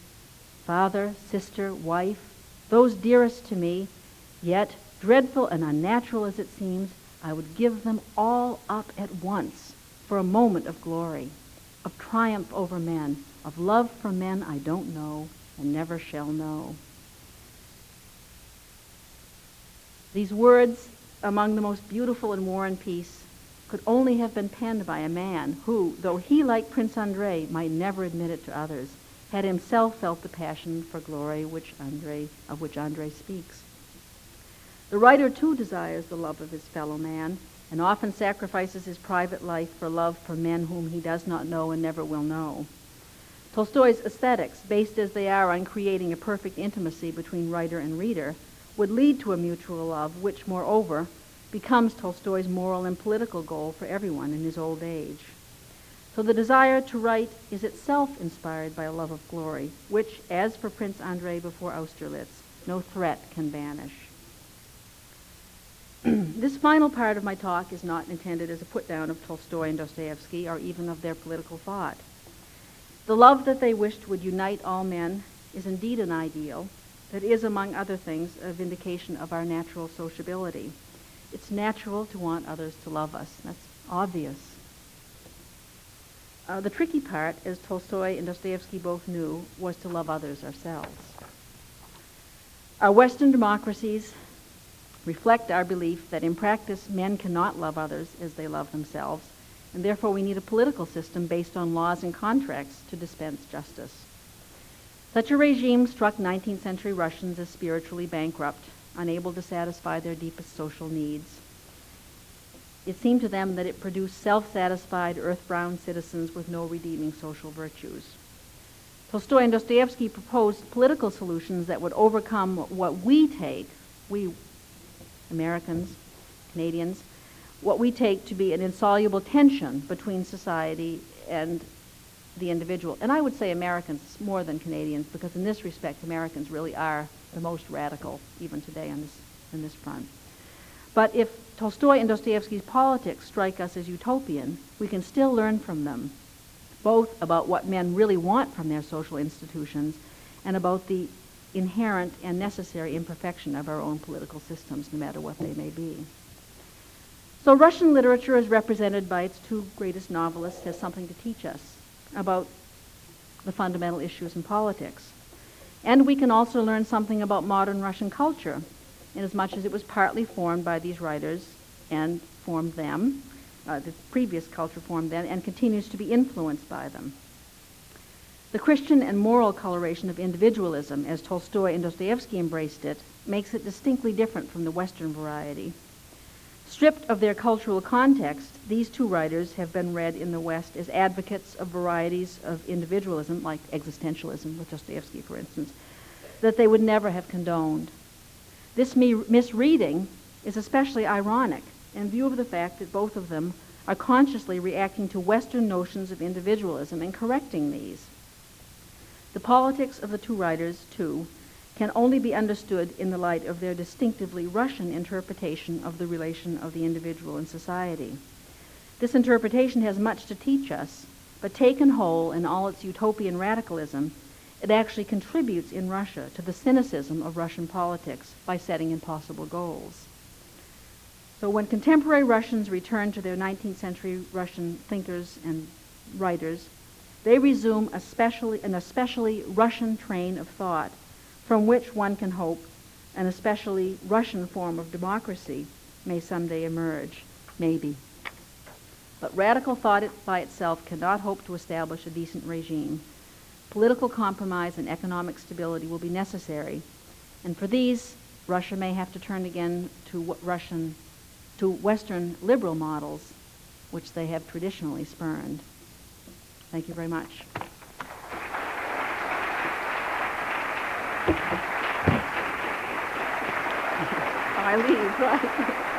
father, sister, wife, those dearest to me, yet dreadful and unnatural as it seems, I would give them all up at once for a moment of glory, of triumph over men, of love for men I don't know and never shall know. These words, among the most beautiful in War and Peace, could only have been penned by a man who, though he, like Prince Andrei, might never admit it to others, had himself felt the passion for glory which Andrei, of which Andrei speaks. The writer, too, desires the love of his fellow man and often sacrifices his private life for love for men whom he does not know and never will know. Tolstoy's aesthetics, based as they are on creating a perfect intimacy between writer and reader, would lead to a mutual love, which, moreover, becomes Tolstoy's moral and political goal for everyone in his old age. So the desire to write is itself inspired by a love of glory, which, as for Prince Andrei before Austerlitz, no threat can banish. this final part of my talk is not intended as a put down of Tolstoy and Dostoevsky or even of their political thought. The love that they wished would unite all men is indeed an ideal that is, among other things, a vindication of our natural sociability. It's natural to want others to love us. That's obvious. Uh, the tricky part, as Tolstoy and Dostoevsky both knew, was to love others ourselves. Our Western democracies reflect our belief that in practice men cannot love others as they love themselves, and therefore we need a political system based on laws and contracts to dispense justice. Such a regime struck 19th century Russians as spiritually bankrupt, unable to satisfy their deepest social needs. It seemed to them that it produced self satisfied, earth bound citizens with no redeeming social virtues. Tolstoy and Dostoevsky proposed political solutions that would overcome what we take, we Americans, Canadians, what we take to be an insoluble tension between society and the individual. And I would say Americans more than Canadians, because in this respect, Americans really are the most radical, even today on this, on this front. But if Tolstoy and Dostoevsky's politics strike us as utopian, we can still learn from them, both about what men really want from their social institutions and about the inherent and necessary imperfection of our own political systems, no matter what they may be. So Russian literature, as represented by its two greatest novelists, has something to teach us about the fundamental issues in politics. And we can also learn something about modern Russian culture, inasmuch as it was partly formed by these writers and formed them, uh, the previous culture formed them, and continues to be influenced by them. The Christian and moral coloration of individualism, as Tolstoy and Dostoevsky embraced it, makes it distinctly different from the Western variety. Stripped of their cultural context, these two writers have been read in the West as advocates of varieties of individualism, like existentialism, with Dostoevsky, for instance, that they would never have condoned. This misreading is especially ironic in view of the fact that both of them are consciously reacting to Western notions of individualism and correcting these. The politics of the two writers, too, can only be understood in the light of their distinctively Russian interpretation of the relation of the individual and society. This interpretation has much to teach us, but taken whole in all its utopian radicalism, it actually contributes in Russia to the cynicism of Russian politics by setting impossible goals. So when contemporary Russians return to their 19th century Russian thinkers and writers, they resume especially, an especially Russian train of thought from which one can hope an especially Russian form of democracy may someday emerge. Maybe. But radical thought by itself cannot hope to establish a decent regime. Political compromise and economic stability will be necessary, and for these, Russia may have to turn again to Russian, to Western liberal models, which they have traditionally spurned. Thank you very much. I leave, right?